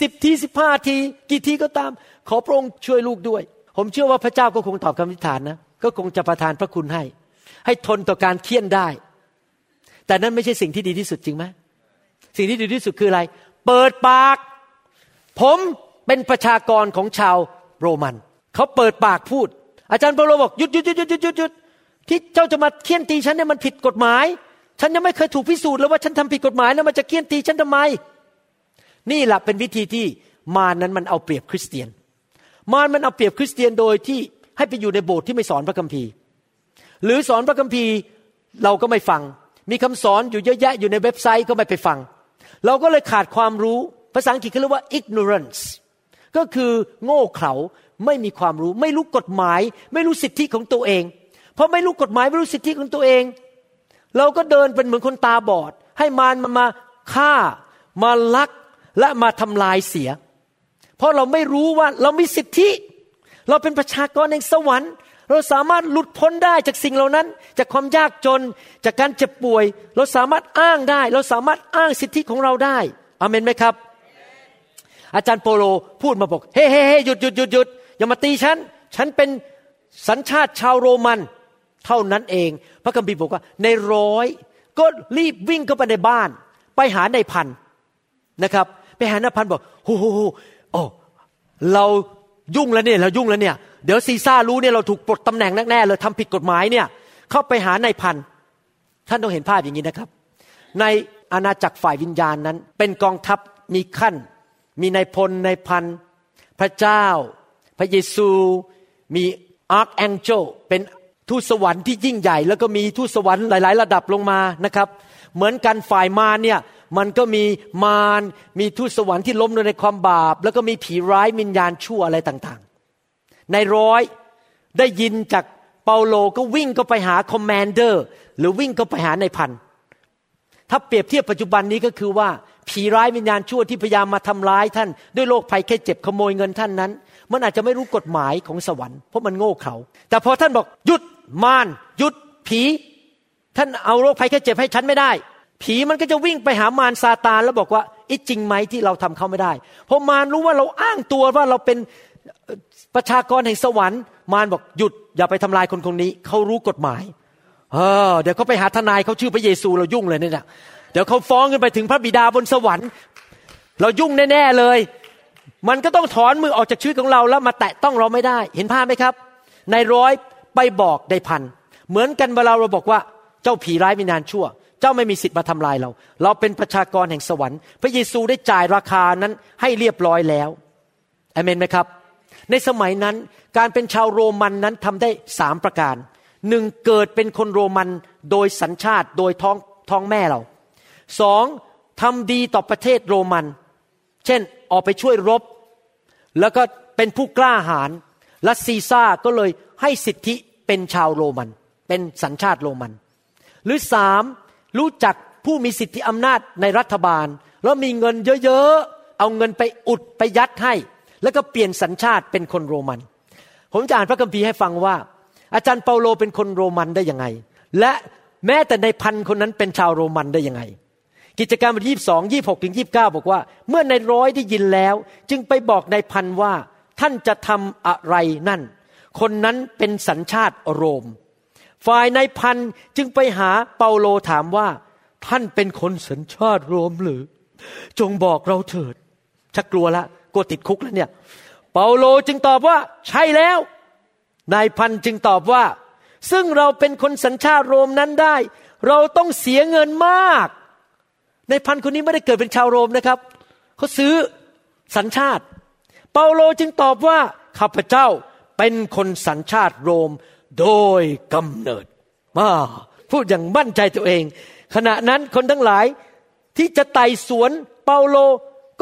S4: สิบทีสิบห้าทีกี่ทีก็ตาม ขอพระองค์ช่วยลูกด้วย ผมเชื่อว่าพระเจ้าก็คงตอบคำอธิษฐานนะก็คงจะประทานพระคุณให้ ให้ทนต่อการเคี่ยนได้ แต่นั้นไม่ใช่สิ่งที่ดีที่สุดจริงไหมสิ่งที่ดีที่สุดคืออะไร เปิดปาก ผมเป็นประชากรของชาวโรมัน เขาเปิดปากพูด อาจารย์เปโลบอกหยุดหยุดหยุดหยุดหยุดหยุดที่เจ้าจะมาเคี่ยนตีฉันเนี่ยมันผิดกฎหมาย ฉันยังไม่เคยถูกพิสูจน์เลยว่าฉันทำผิดกฎหมายแล้วมันจะเคี่ยนตีฉันทำไม นี่แหละเป็นวิธีที่มานั้นมันเอาเปรียบคริสเตียน มารมันเอาเปรียบคริสเตียนโดยที่ให้ไปอยู่ในโบสถ์ที่ไม่สอนพระคัมภีร์ หรือสอนพระคัมภีร์เราก็ไม่ฟัง มีคำสอนอยู่เยอะแยะอยู่ในเว็บไซต์ก็ไม่ไปฟัง เราก็เลยขาดความรู้ ภาษาอังกฤษเขาเรียกว่า ignorance ก็คือโง่เขลาไม่มีความรู้ ไม่รู้กฎหมาย ไม่รู้สิทธิของตัวเอง เพราะไม่รู้กฎหมายไม่รู้สิทธิของตัวเอง เราก็เดินเป็นเหมือนคนตาบอด ให้มารมันมาฆ่า มาลักและมาทำลายเสีย เพราะเราไม่รู้ว่าเรามีสิทธิ เราเป็นประชากรแห่งสวรรค์ เราสามารถหลุดพ้นได้จากสิ่งเหล่านั้น จากความยากจน จากการเจ็บป่วย เราสามารถอ้างได้ เราสามารถอ้างสิทธิของเราได้อเมนไหมครับ อาจารย์โปโลพูดมาบอกเฮ้เฮ้เฮ้หยุดหยุดหยุดหยุดอย่ามาตีฉัน ฉันเป็นสัญชาติชาวโรมัน เท่านั้นเอง พระคัมภีร์บอกว่า ในร้อยก็รีบวิ่งเข้าไปในบ้าน ไปหาในพันนะครับ ไปหาในพันบอกโอ้โหโอ้เรายุ่งแล้วเนี่ยเรายุ่งแล้วเนี่ย เดี๋ยวซีซ่ารู้เนี่ยเราถูกปลดตำแหน่งแน่ๆเลยทำผิดกฎหมายเนี่ยเข้าไปหานายพันท่านต้องเห็นภาพอย่างนี้นะครับ ในอาณาจักรฝ่ายวิญญาณนั้น เป็นกองทัพมีขั้น มีนายพลนายพันพระเจ้า พระเยซู มี archangel เป็นทูตสวรรค์ที่ยิ่งใหญ่ แล้วก็มีทูตสวรรค์หลาย ๆ ระดับลงมานะครับ เหมือนกันฝ่ายมารเนี่ยมันก็มีมารมีทูตสวรรค์ที่ล้มลงในความบาป แล้วก็มีผีร้ายวิญญาณชั่วอะไรต่างๆ นายร้อยได้ยินจากเปาโลก็วิ่งก็ไปหา commander หรือวิ่งก็ไปหานายพัน ถ้าเปรียบเทียบปัจจุบันนี้ก็คือว่า ผีร้ายวิญญาณชั่วที่พยายามมาทำร้ายท่าน ด้วยโรคภัยแค่เจ็บขโมยเงินท่านนั้น มันอาจจะไม่รู้กฎหมายของสวรรค์เพราะมันโง่เขาแต่พอท่านบอกหยุดมารหยุดผี ท่านเอาโรคภัยแค่เจ็บให้ฉันไม่ได้ ผีมันก็จะวิ่งไปหามารซาตานแล้วบอกว่าอิจริงไหมที่เราทำเขาไม่ได้ เพราะมารรู้ว่าเราอ้างตัวว่าเราเป็น ประชากรแห่งสวรรค์มารบอกหยุดอย่าไปทำลายคนคนนี้เขารู้กฎหมายเออเดี๋ยวเขาไปหาทนายเขาชื่อพระเยซูเรายุ่งเลยเนี่ยเดี๋ยวเขาฟ้องกันไปถึงพระบิดาบนสวรรค์ เรายุ่งแน่ๆเลย มันก็ต้องถอนมือออกจากชีวิตของเราแล้วมาแตะต้องเราไม่ได้ เห็นภาพไหมครับ ในร้อยไปบอกได้พันเหมือนกันเวลาเราบอกว่าเจ้าผีร้ายมีนานชั่ว เจ้าไม่มีสิทธิ์มาทำลายเรา เราเป็นประชากรแห่งสวรรค์ พระเยซูได้จ่ายราคานั้นให้เรียบร้อยแล้วอเมนไหมครับ ในสมัยนั้นการเป็นชาวโรมันนั้นทำได้สามประการหนึ่งเกิดเป็นคนโรมันโดยสัญชาติโดยท้องท้องแม่เราสองทำดีต่อประเทศโรมัน เช่นออกไปช่วยรบ แล้วก็เป็นผู้กล้าหาญและซีซ่าก็เลยให้สิทธิเป็นชาวโรมัน เป็นสัญชาติโรมัน หรือสามรู้จักผู้มีสิทธิอำนาจในรัฐบาล แล้วมีเงินเยอะๆ เอาเงินไปอุดไปยัดให้ แล้วก็เปลี่ยนสัญชาติเป็นคนโรมัน ผมจะอ่านพระคัมภีร์ให้ฟังว่า อาจารย์เปาโลเป็นคนโรมันได้ยังไง และแม้แต่ในพันคนนั้นเป็นชาวโรมันได้ยังไง กิจการบทยี่สองยี่หกถึงยี่บเก้าบอกว่า เมื่อในร้อยได้ยินแล้ว จึงไปบอกในพันว่าท่านจะทำอะไรนั่น คนนั้นเป็นสัญชาติโรม ฝ่ายในพันจึงไปหาเปาโลถามว่า ท่านเป็นคนสัญชาติโรมหรือ จงบอกเราเถิดชักกลัวละ กลัวติดคุกแล้วเนี่ย เปาโลจึงตอบว่าใช่แล้ว นายพันจึงตอบว่า ซึ่งเราเป็นคนสัญชาติโรมนั้นได้ เราต้องเสียเงินมากนายพันคนนี้ไม่ได้เกิดเป็นชาวโรมนะครับเขาซื้อสัญชาติ เปาโลจึงตอบว่าข้าพเจ้าเป็นคนสัญชาติโรมโดยกำเนิดมาพูดอย่างมั่นใจตัวเอง ขณะนั้นคนทั้งหลายที่จะไต่สวนเปาโล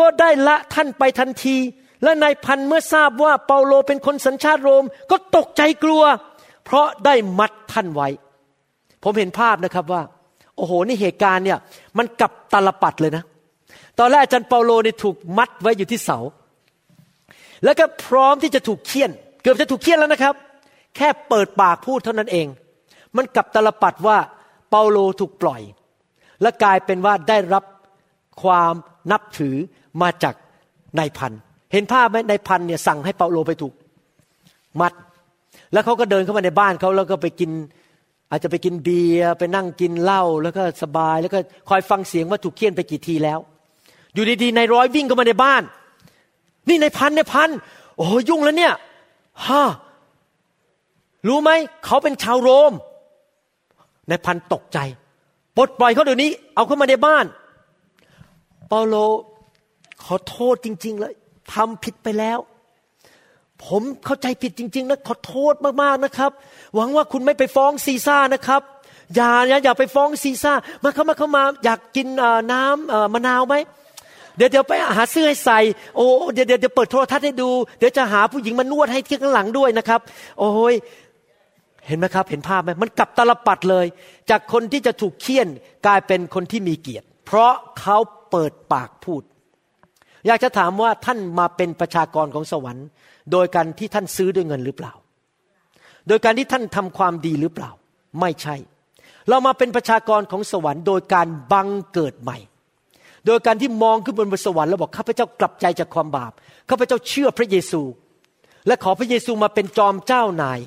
S4: ก็ได้ละท่านไปทันที และนายพันเมื่อทราบว่าเปาโลเป็นคนสัญชาติโรม ก็ตกใจกลัว เพราะได้มัดท่านไว้ ผมเห็นภาพนะครับว่า โอ้โหนี่เหตุการณ์เนี่ยมันกลับตลปัดเลยนะ ตอนแรกอาจารย์เปาโลนี่ถูกมัดไว้อยู่ที่เสา แล้วก็พร้อมที่จะถูกเคี่ยน เกือบจะถูกเคี่ยนแล้วนะครับ แค่เปิดปากพูดเท่านั้นเอง มันกลับตลปัดว่าเปาโลถูกปล่อย และกลายเป็นว่าได้รับความนับถือ มาจากนายพัน เห็นภาพไหมนายพันเนี่ยสั่งให้เปาโลไปถูกมัด แล้วเขาก็เดินเข้ามาในบ้านเขาแล้วก็ไปกิน อาจจะไปกินเบียร์ไปนั่งกินเหล้าแล้วก็สบายแล้วก็คอยฟังเสียงว่าถูกเคี่ยนไปกี่ทีแล้ว อยู่ดีๆนายร้อยวิ่งเข้ามาในบ้าน นี่นายพันนายพันโอ้ยุ่งแล้วเนี่ยฮ่ารู้ไหมเขาเป็นชาวโรมนายพันตกใจปลดปล่อยเขาเดี๋ยวนี้ เอาเข้ามาในบ้านเปาโล ขอโทษจริง ๆ เลยทำผิดไปแล้ว ผมเข้าใจผิดจริง ๆ นะ ขอโทษมากๆนะครับ หวังว่าคุณไม่ไปฟ้องซีซ่านะครับอย่าอย่าอย่าไปฟ้องซีซ่ามาเข้ามาเข้ามาอยากกินน้ำมะนาวไหมเดี๋ยวเดี๋ยวไปหาเสื้อให้ใส่โอ้เดี๋ยวเดี๋ยวเปิดโทรทัศน์ให้ดู เดี๋ยวจะหาผู้หญิงมานวดให้ที่ข้างหลังด้วยนะครับ โอ้ยเห็นไหมครับ เห็นภาพไหมมันกลับตลปัดเลย จากคนที่จะถูกเคี่ยนกลายเป็นคนที่มีเกียรติ เพราะเขาเปิดปากพูด อยากจะถามว่าท่านมาเป็นประชากรของสวรรค์ โดยการที่ท่านซื้อด้วยเงินหรือเปล่า โดยการที่ท่านทำความดีหรือเปล่า ไม่ใช่ เรามาเป็นประชากรของสวรรค์โดยการบังเกิดใหม่ โดยการที่มองขึ้นบนบนสวรรค์แล้วบอกข้าพเจ้ากลับใจจากความบาปข้าพเจ้าเชื่อพระเยซู และขอพระเยซูมาเป็นจอมเจ้านาย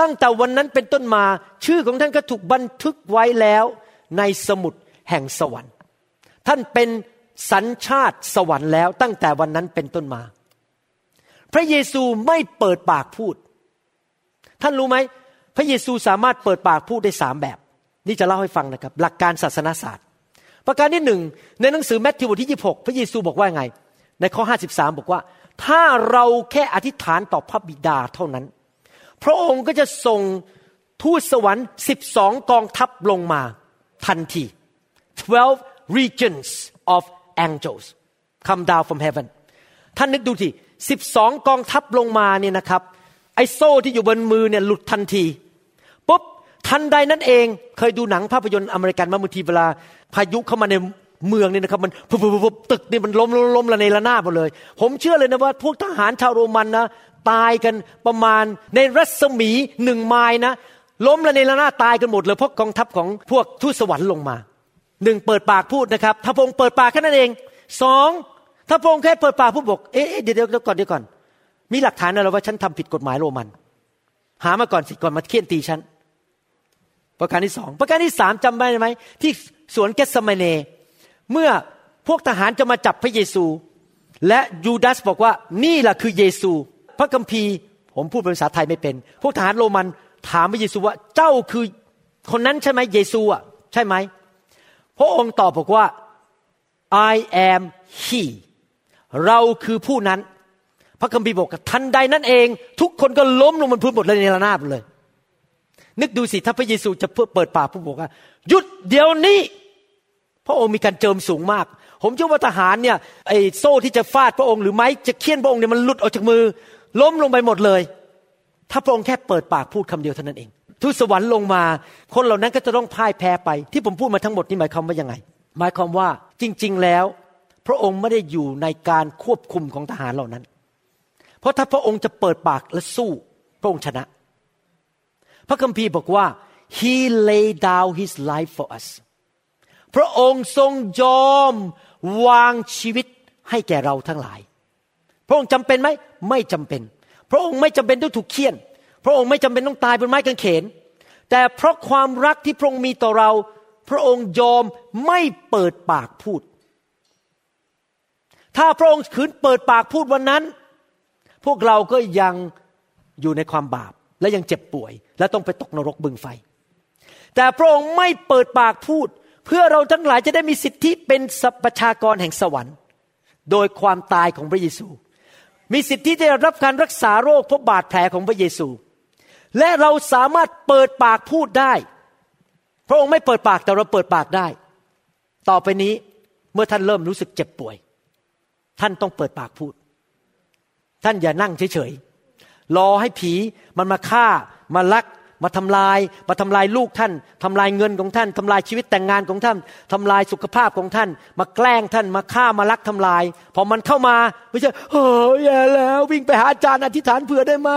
S4: ตั้งแต่วันนั้นเป็นต้นมาชื่อของท่านก็ถูกบันทึกไว้แล้วในสมุดแห่งสวรรค์ ท่านเป็น สัญชาติสวรรค์แล้วตั้งแต่วันนั้นเป็นต้นมา พระเยซูไม่เปิดปากพูด ท่านรู้ไหม พระเยซูสามารถเปิดปากพูดได้สามแบบ นี่จะเล่าให้ฟังนะครับ หลักการศาสนาศาสตร์ ประการที่หนึ่งในหนังสือแมทธิวบทที่26 พระเยซูบอกว่าไง ในข้อ 53 บอกว่า ถ้าเราแค่อธิษฐานต่อพระบิดาเท่านั้น พระองค์ก็จะส่งทูตสวรรค์สิบสองกองทัพลงมาทันที twelve regions of angels come down from heaven ท่านนึกดูทีสิบสองกองทัพลงมาเนี่ยนะครับไอโซ่ที่อยู่บนมือเนี่ยหลุดทันทีปุ๊บทันใดนั้นเองเคยดูหนังภาพยนตร์อเมริกันมาบางทีเวลาพายุเข้ามาในเมืองเนี่ยนะครับมันปุ๊บปุ๊บปุ๊บตึกนี่มันล้มล้มล้มละในระนาบหมดเลย ผมเชื่อเลยนะว่าพวกทหารชาวโรมันนะตายกันประมาณในรัศมีหนึ่งไมล์นะล้มละในระนาตายกันหมดเลยเพราะกองทัพของพวกทูตสวรรค์ลงมา หนึ่งเปิดปากพูดนะครับ ถ้าพงเปิดปากแค่นั้นเองสองถ้าพงแค่เปิดปากพูดบอกเอ๊ะเดี๋ยวเดี๋ยวก่อนเดี๋ยวก่อน มีหลักฐานอะไรว่าฉันทำผิดกฎหมายโรมัน หามาก่อนสิก่อนมาเคี่ยนตีฉันประการที่สองประการที่สามจำได้ไหมที่สวนเกสมาเนเมื่อพวกทหารจะมาจับพระเยซู และยูดาสบอกว่านี่แหละคือเยซู พระคัมภีร์ผมพูดเป็นภาษาไทยไม่เป็น พวกทหารโรมันถามพระเยซูว่าเจ้าคือคนนั้นใช่ไหมเยซูอะใช่ไหม พระองค์ตอบบอกว่า I am he เราคือผู้นั้น พระคัมภีร์บอกทันใดนั้นเอง ทุกคนก็ล้มลงบนพื้นหมดเลยในระนาบเลย นึกดูสิถ้าพระเยซูจะเปิดปากผู้บอกว่าหยุดเดี๋ยวนี้ พระองค์มีการเจิมสูงมาก ผมเชื่อว่าทหารเนี่ยไอ้โซ่ที่จะฟาดพระองค์หรือไม้จะเคี่ยนพระองค์เนี่ยมันหลุดออกจากมือ ล้มลงไปหมดเลย ถ้าพระองค์แค่เปิดปากพูดคำเดียวเท่านั้นเอง ทูตสวรรค์ลงมา คนเหล่านั้นก็จะต้องพ่ายแพ้ไป ที่ผมพูดมาทั้งหมดนี่หมายความว่ายังไง หมายความว่าจริง ๆ แล้ว พระองค์ไม่ได้อยู่ในการควบคุมของทหารเหล่านั้น เพราะถ้าพระองค์จะเปิดปากและสู้พระองค์ชนะ พระคัมภีร์บอกว่า he lay down his life for us พระองค์ทรงยอมวางชีวิตให้แก่เราทั้งหลาย พระองค์จำเป็นไหม ไม่จำเป็น พระองค์ไม่จำเป็นต้องถูกเคี่ยน พระองค์ไม่จำเป็นต้องตายบนไม้กางเขน แต่เพราะความรักที่พระองค์มีต่อเรา พระองค์ยอมไม่เปิดปากพูด ถ้าพระองค์ขืนเปิดปากพูดวันนั้น พวกเราก็ยังอยู่ในความบาปและยังเจ็บป่วย และต้องไปตกนรกบึงไฟ แต่พระองค์ไม่เปิดปากพูด เพื่อเราทั้งหลายจะได้มีสิทธิเป็นประชากรแห่งสวรรค์ โดยความตายของพระเยซู มีสิทธิที่จะรับการรักษาโรคเพราะบาดแผลของพระเยซู และเราสามารถเปิดปากพูดได้ พระองค์ไม่เปิดปากแต่เราเปิดปากได้ ต่อไปนี้เมื่อท่านเริ่มรู้สึกเจ็บป่วย ท่านต้องเปิดปากพูด ท่านอย่านั่งเฉยๆรอให้ผีมันมาฆ่ามาลัก มาทำลาย มาทำลายลูกท่านทำลายเงินของท่านทำลายชีวิตแต่งงานของท่านทำลายสุขภาพของท่าน มาแกล้งท่าน มาฆ่ามาลักทำลาย พอมันเข้ามาไม่ใช่เฮ้ยแย่แล้ววิ่งไปหาอาจารย์อธิษฐานเผื่อได้ไหม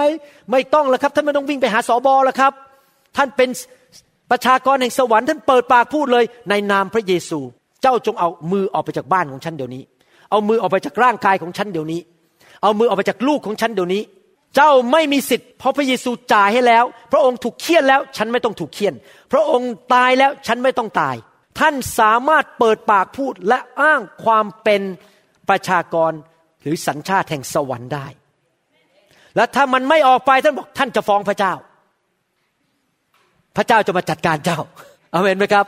S4: ไม่ต้องแล้วครับ ท่านไม่ต้องวิ่งไปหาสอบอแล้วครับ ท่านเป็นประชากรแห่งสวรรค์ท่านเปิดปากพูดเลย ในนามพระเยซู เจ้าจงเอามือออกไปจากบ้านของฉันเดี๋ยวนี้ เอามือออกไปจากร่างกายของฉันเดี๋ยวนี้ เอามือออกไปจากลูกของฉันเดี๋ยวนี้ จ้าไม่มีสิทธิ์เพราะพระเยซูจ่ายให้แล้ว พระองค์ถูกเคี่ยนแล้ว ฉันไม่ต้องถูกเคี่ยน พระองค์ตายแล้วฉันไม่ต้องตาย ท่านสามารถเปิดปากพูดและอ้างความเป็นประชากรหรือสัญชาติแห่งสวรรค์ได้ และถ้ามันไม่ออกไปท่านบอกท่านจะฟ้องพระเจ้า พระเจ้าจะมาจัดการเจ้าอาเห็นไหมครับ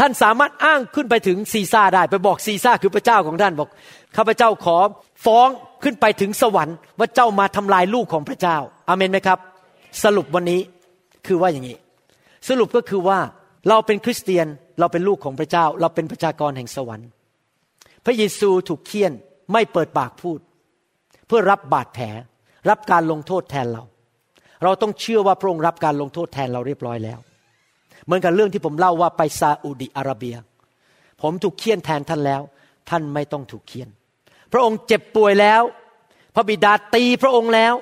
S4: ท่านสามารถอ้างขึ้นไปถึงซีซ่าได้ ไปบอกซีซ่าคือพระเจ้าของท่านบอกข้าพเจ้าขอฟ้อง ขึ้นไปถึงสวรรค์ว่าเจ้ามาทำลายลูกของพระเจ้าอาเมนไหมครับ สรุปวันนี้คือว่าอย่างนี้ สรุปก็คือว่าเราเป็นคริสเตียนเราเป็นลูกของพระเจ้า เราเป็นประชากรแห่งสวรรค์ พระเยซูถูกเคี่ยนไม่เปิดปากพูด เพื่อรับบาดแผลรับการลงโทษแทนเรา เราต้องเชื่อว่าพระองค์รับการลงโทษแทนเราเรียบร้อยแล้ว เหมือนกับเรื่องที่ผมเล่าว่าไปซาอุดิอาระเบีย ผมถูกเคี่ยนแทนท่านแล้ว ท่านไม่ต้องถูกเคี่ยน พระองค์เจ็บป่วยแล้ว พระบิดาตีพระองค์แล้ว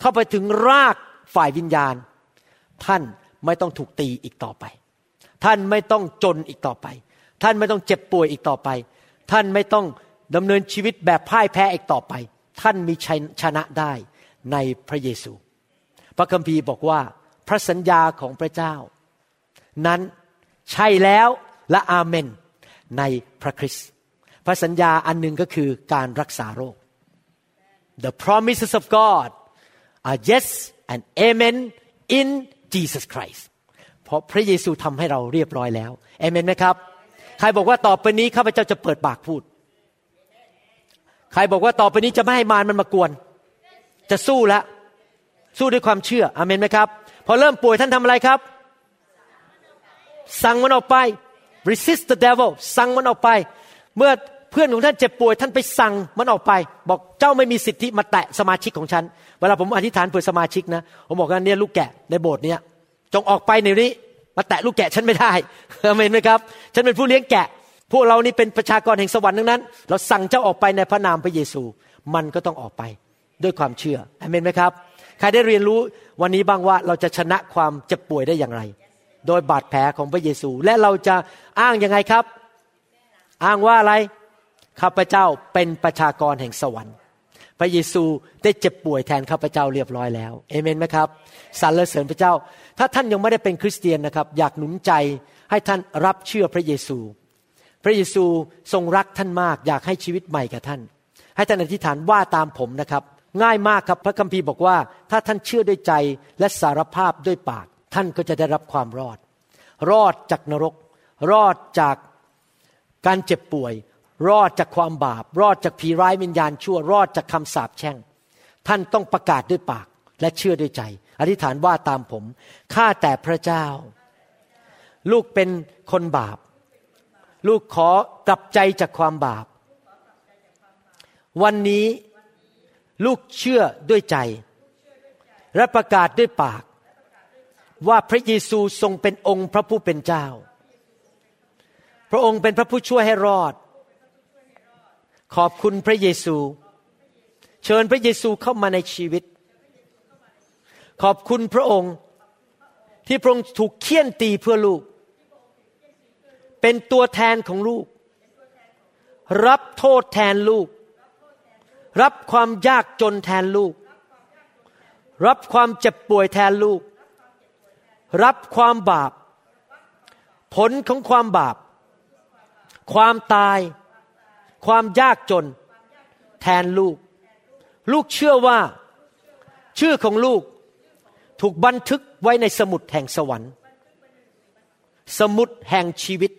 S4: เข้าไปถึงรากฝ่ายวิญญาณ ท่านไม่ต้องถูกตีอีกต่อไป ท่านไม่ต้องจนอีกต่อไป ท่านไม่ต้องเจ็บป่วยอีกต่อไป ท่านไม่ต้องดำเนินชีวิตแบบพ่ายแพ้อีกต่อไป ท่านมีชัยชนะได้ในพระเยซู พระคัมภีร์บอกว่าพระสัญญาของพระเจ้า นั้นใช่แล้วและอาเมน ในพระคริสต์ ระสัญญาอันหนึ่งก็คือการรักษาโรค The promises of God are yes and amen in Jesus Christ เพราะพระเยซูทำให้เราเรียบร้อยแล้วเอเมนไหมครับ ใครบอกว่าต่อไปนี้ข้าพเจ้าจะเปิดปากพูด ใครบอกว่าต่อไปนี้จะไม่ให้มารมันมากวน จะสู้แล้วสู้ด้วยความเชื่ออเมนไหมครับ พอเริ่มป่วยท่านทำอะไรครับ สั่งมันออกไป resist the devil สั่งมันออกไป เมื่อ เพื่อนของท่านเจ็บป่วยท่านไปสั่งมันออกไป บอกเจ้าไม่มีสิทธิมาแตะสมาชิกของฉัน เวลาผมอธิษฐานเผื่อสมาชิกนะผมบอกว่าเนี่ยลูกแกะในโบสถ์เนี่ยจงออกไปในนี้มาแตะลูกแกะฉันไม่ได้เห็นไหมครับ ฉันเป็นผู้เลี้ยงแกะ พวกเรานี่เป็นประชากรแห่งสวรรค์ทั้งนั้น เราสั่งเจ้าออกไปในพระนามพระเยซู มันก็ต้องออกไปด้วยความเชื่อเห็นไหมครับ ใครได้เรียนรู้วันนี้บ้างว่าเราจะชนะความเจ็บป่วยได้อย่างไร โดยบาดแผลของพระเยซู และเราจะอ้างยังไงครับ อ้างว่าอะไร ข้าพเจ้าเป็นประชากรแห่งสวรรค์ พระเยซูได้เจ็บป่วยแทนข้าพเจ้าเรียบร้อยแล้วเอเมนไหมครับสรรเสริญพระเจ้า ถ้าท่านยังไม่ได้เป็นคริสเตียนนะครับ อยากหนุนใจให้ท่านรับเชื่อพระเยซู พระเยซูทรงรักท่านมาก อยากให้ชีวิตใหม่กับท่าน ให้ท่านอธิษฐานว่าตามผมนะครับ ง่ายมากครับพระคัมภีร์บอกว่า ถ้าท่านเชื่อด้วยใจและสารภาพด้วยปาก ท่านก็จะได้รับความรอด รอดจากนรก รอดจากการเจ็บป่วย รอดจากความบาป รอดจากผีร้ายวิญญาณชั่ว รอดจากคำสาปแช่ง ท่านต้องประกาศด้วยปากและเชื่อด้วยใจ อธิษฐานว่าตามผม ข้าแต่พระเจ้า ลูกเป็นคนบาป ลูกขอกลับใจจากความบาป วันนี้ลูกเชื่อด้วยใจ และประกาศด้วยปาก ว่าพระเยซูทรงเป็นองค์พระผู้เป็นเจ้า พระองค์เป็นพระผู้ช่วยให้รอด ขอบคุณพระเยซู เชิญพระเยซูเข้ามาในชีวิต ขอบคุณพระองค์ที่พระองค์ถูกเคี่ยนตีเพื่อลูก เป็นตัวแทนของลูก รับโทษแทนลูก รับความยากจนแทนลูก รับความเจ็บป่วยแทนลูก รับความบาป ผลของความบาป ความตาย ความยากจน แทนลูก ลูกเชื่อว่าชื่อของลูกถูกบันทึกไว้ในสมุดแห่งสวรรค์ สมุดแห่งชีวิต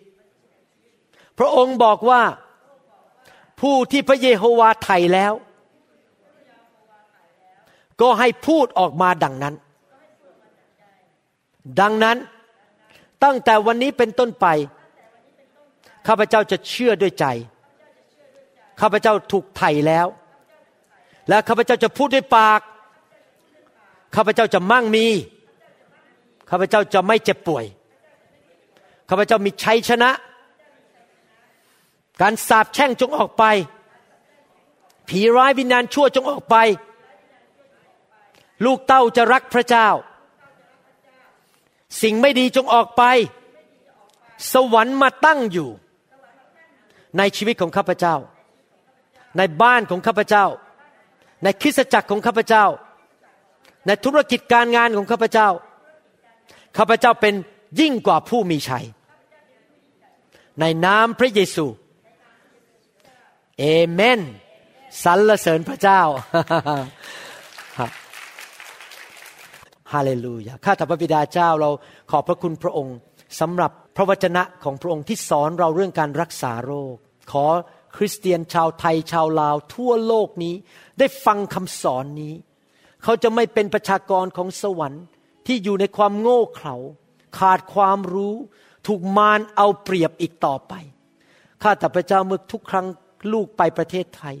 S4: พระองค์บอกว่าผู้ที่พระเยโฮวาไถ่แล้ว ก็ให้พูดออกมาดังนั้น ดังนั้นตั้งแต่วันนี้เป็นต้นไป ข้าพเจ้าจะเชื่อด้วยใจ ข้าพเจ้าถูกไถ่แล้ว และข้าพเจ้าจะพูดด้วยปาก ข้าพเจ้าจะมั่งมี ข้าพเจ้าจะไม่เจ็บป่วย ข้าพเจ้ามีชัยชนะ การสาปแช่งจงออกไป ผีร้ายวิญญาณชั่วจงออกไป ลูกเต้าจะรักพระเจ้า สิ่งไม่ดีจงออกไป สวรรค์มาตั้งอยู่ ในชีวิตของข้าพเจ้า ในบ้านของข้าพเจ้า ในคริสตจักรของข้าพเจ้า ในธุรกิจการงานของข้าพเจ้า ข้าพเจ้าเป็นยิ่งกว่าผู้มีชัย ในนามพระเยซู เอเมนสรรเสริญพระเจ้าฮาเลลูยา ข้าแต่พระบิดาเจ้าเราขอบพระคุณพระองค์สำหรับพระวจนะของพระองค์ที่สอนเราเรื่องการรักษาโรค ขอ คริสเตียนชาวไทยชาวลาว ทั่วโลกนี้ได้ฟังคำสอนนี้ เขาจะไม่เป็นประชากรของสวรรค์ที่อยู่ในความโง่เขลาขาดความรู้ ถูกมารเอาเปรียบอีกต่อไปข้าแต่พระเจ้าเมื่อทุกครั้งลูกไปประเทศไทย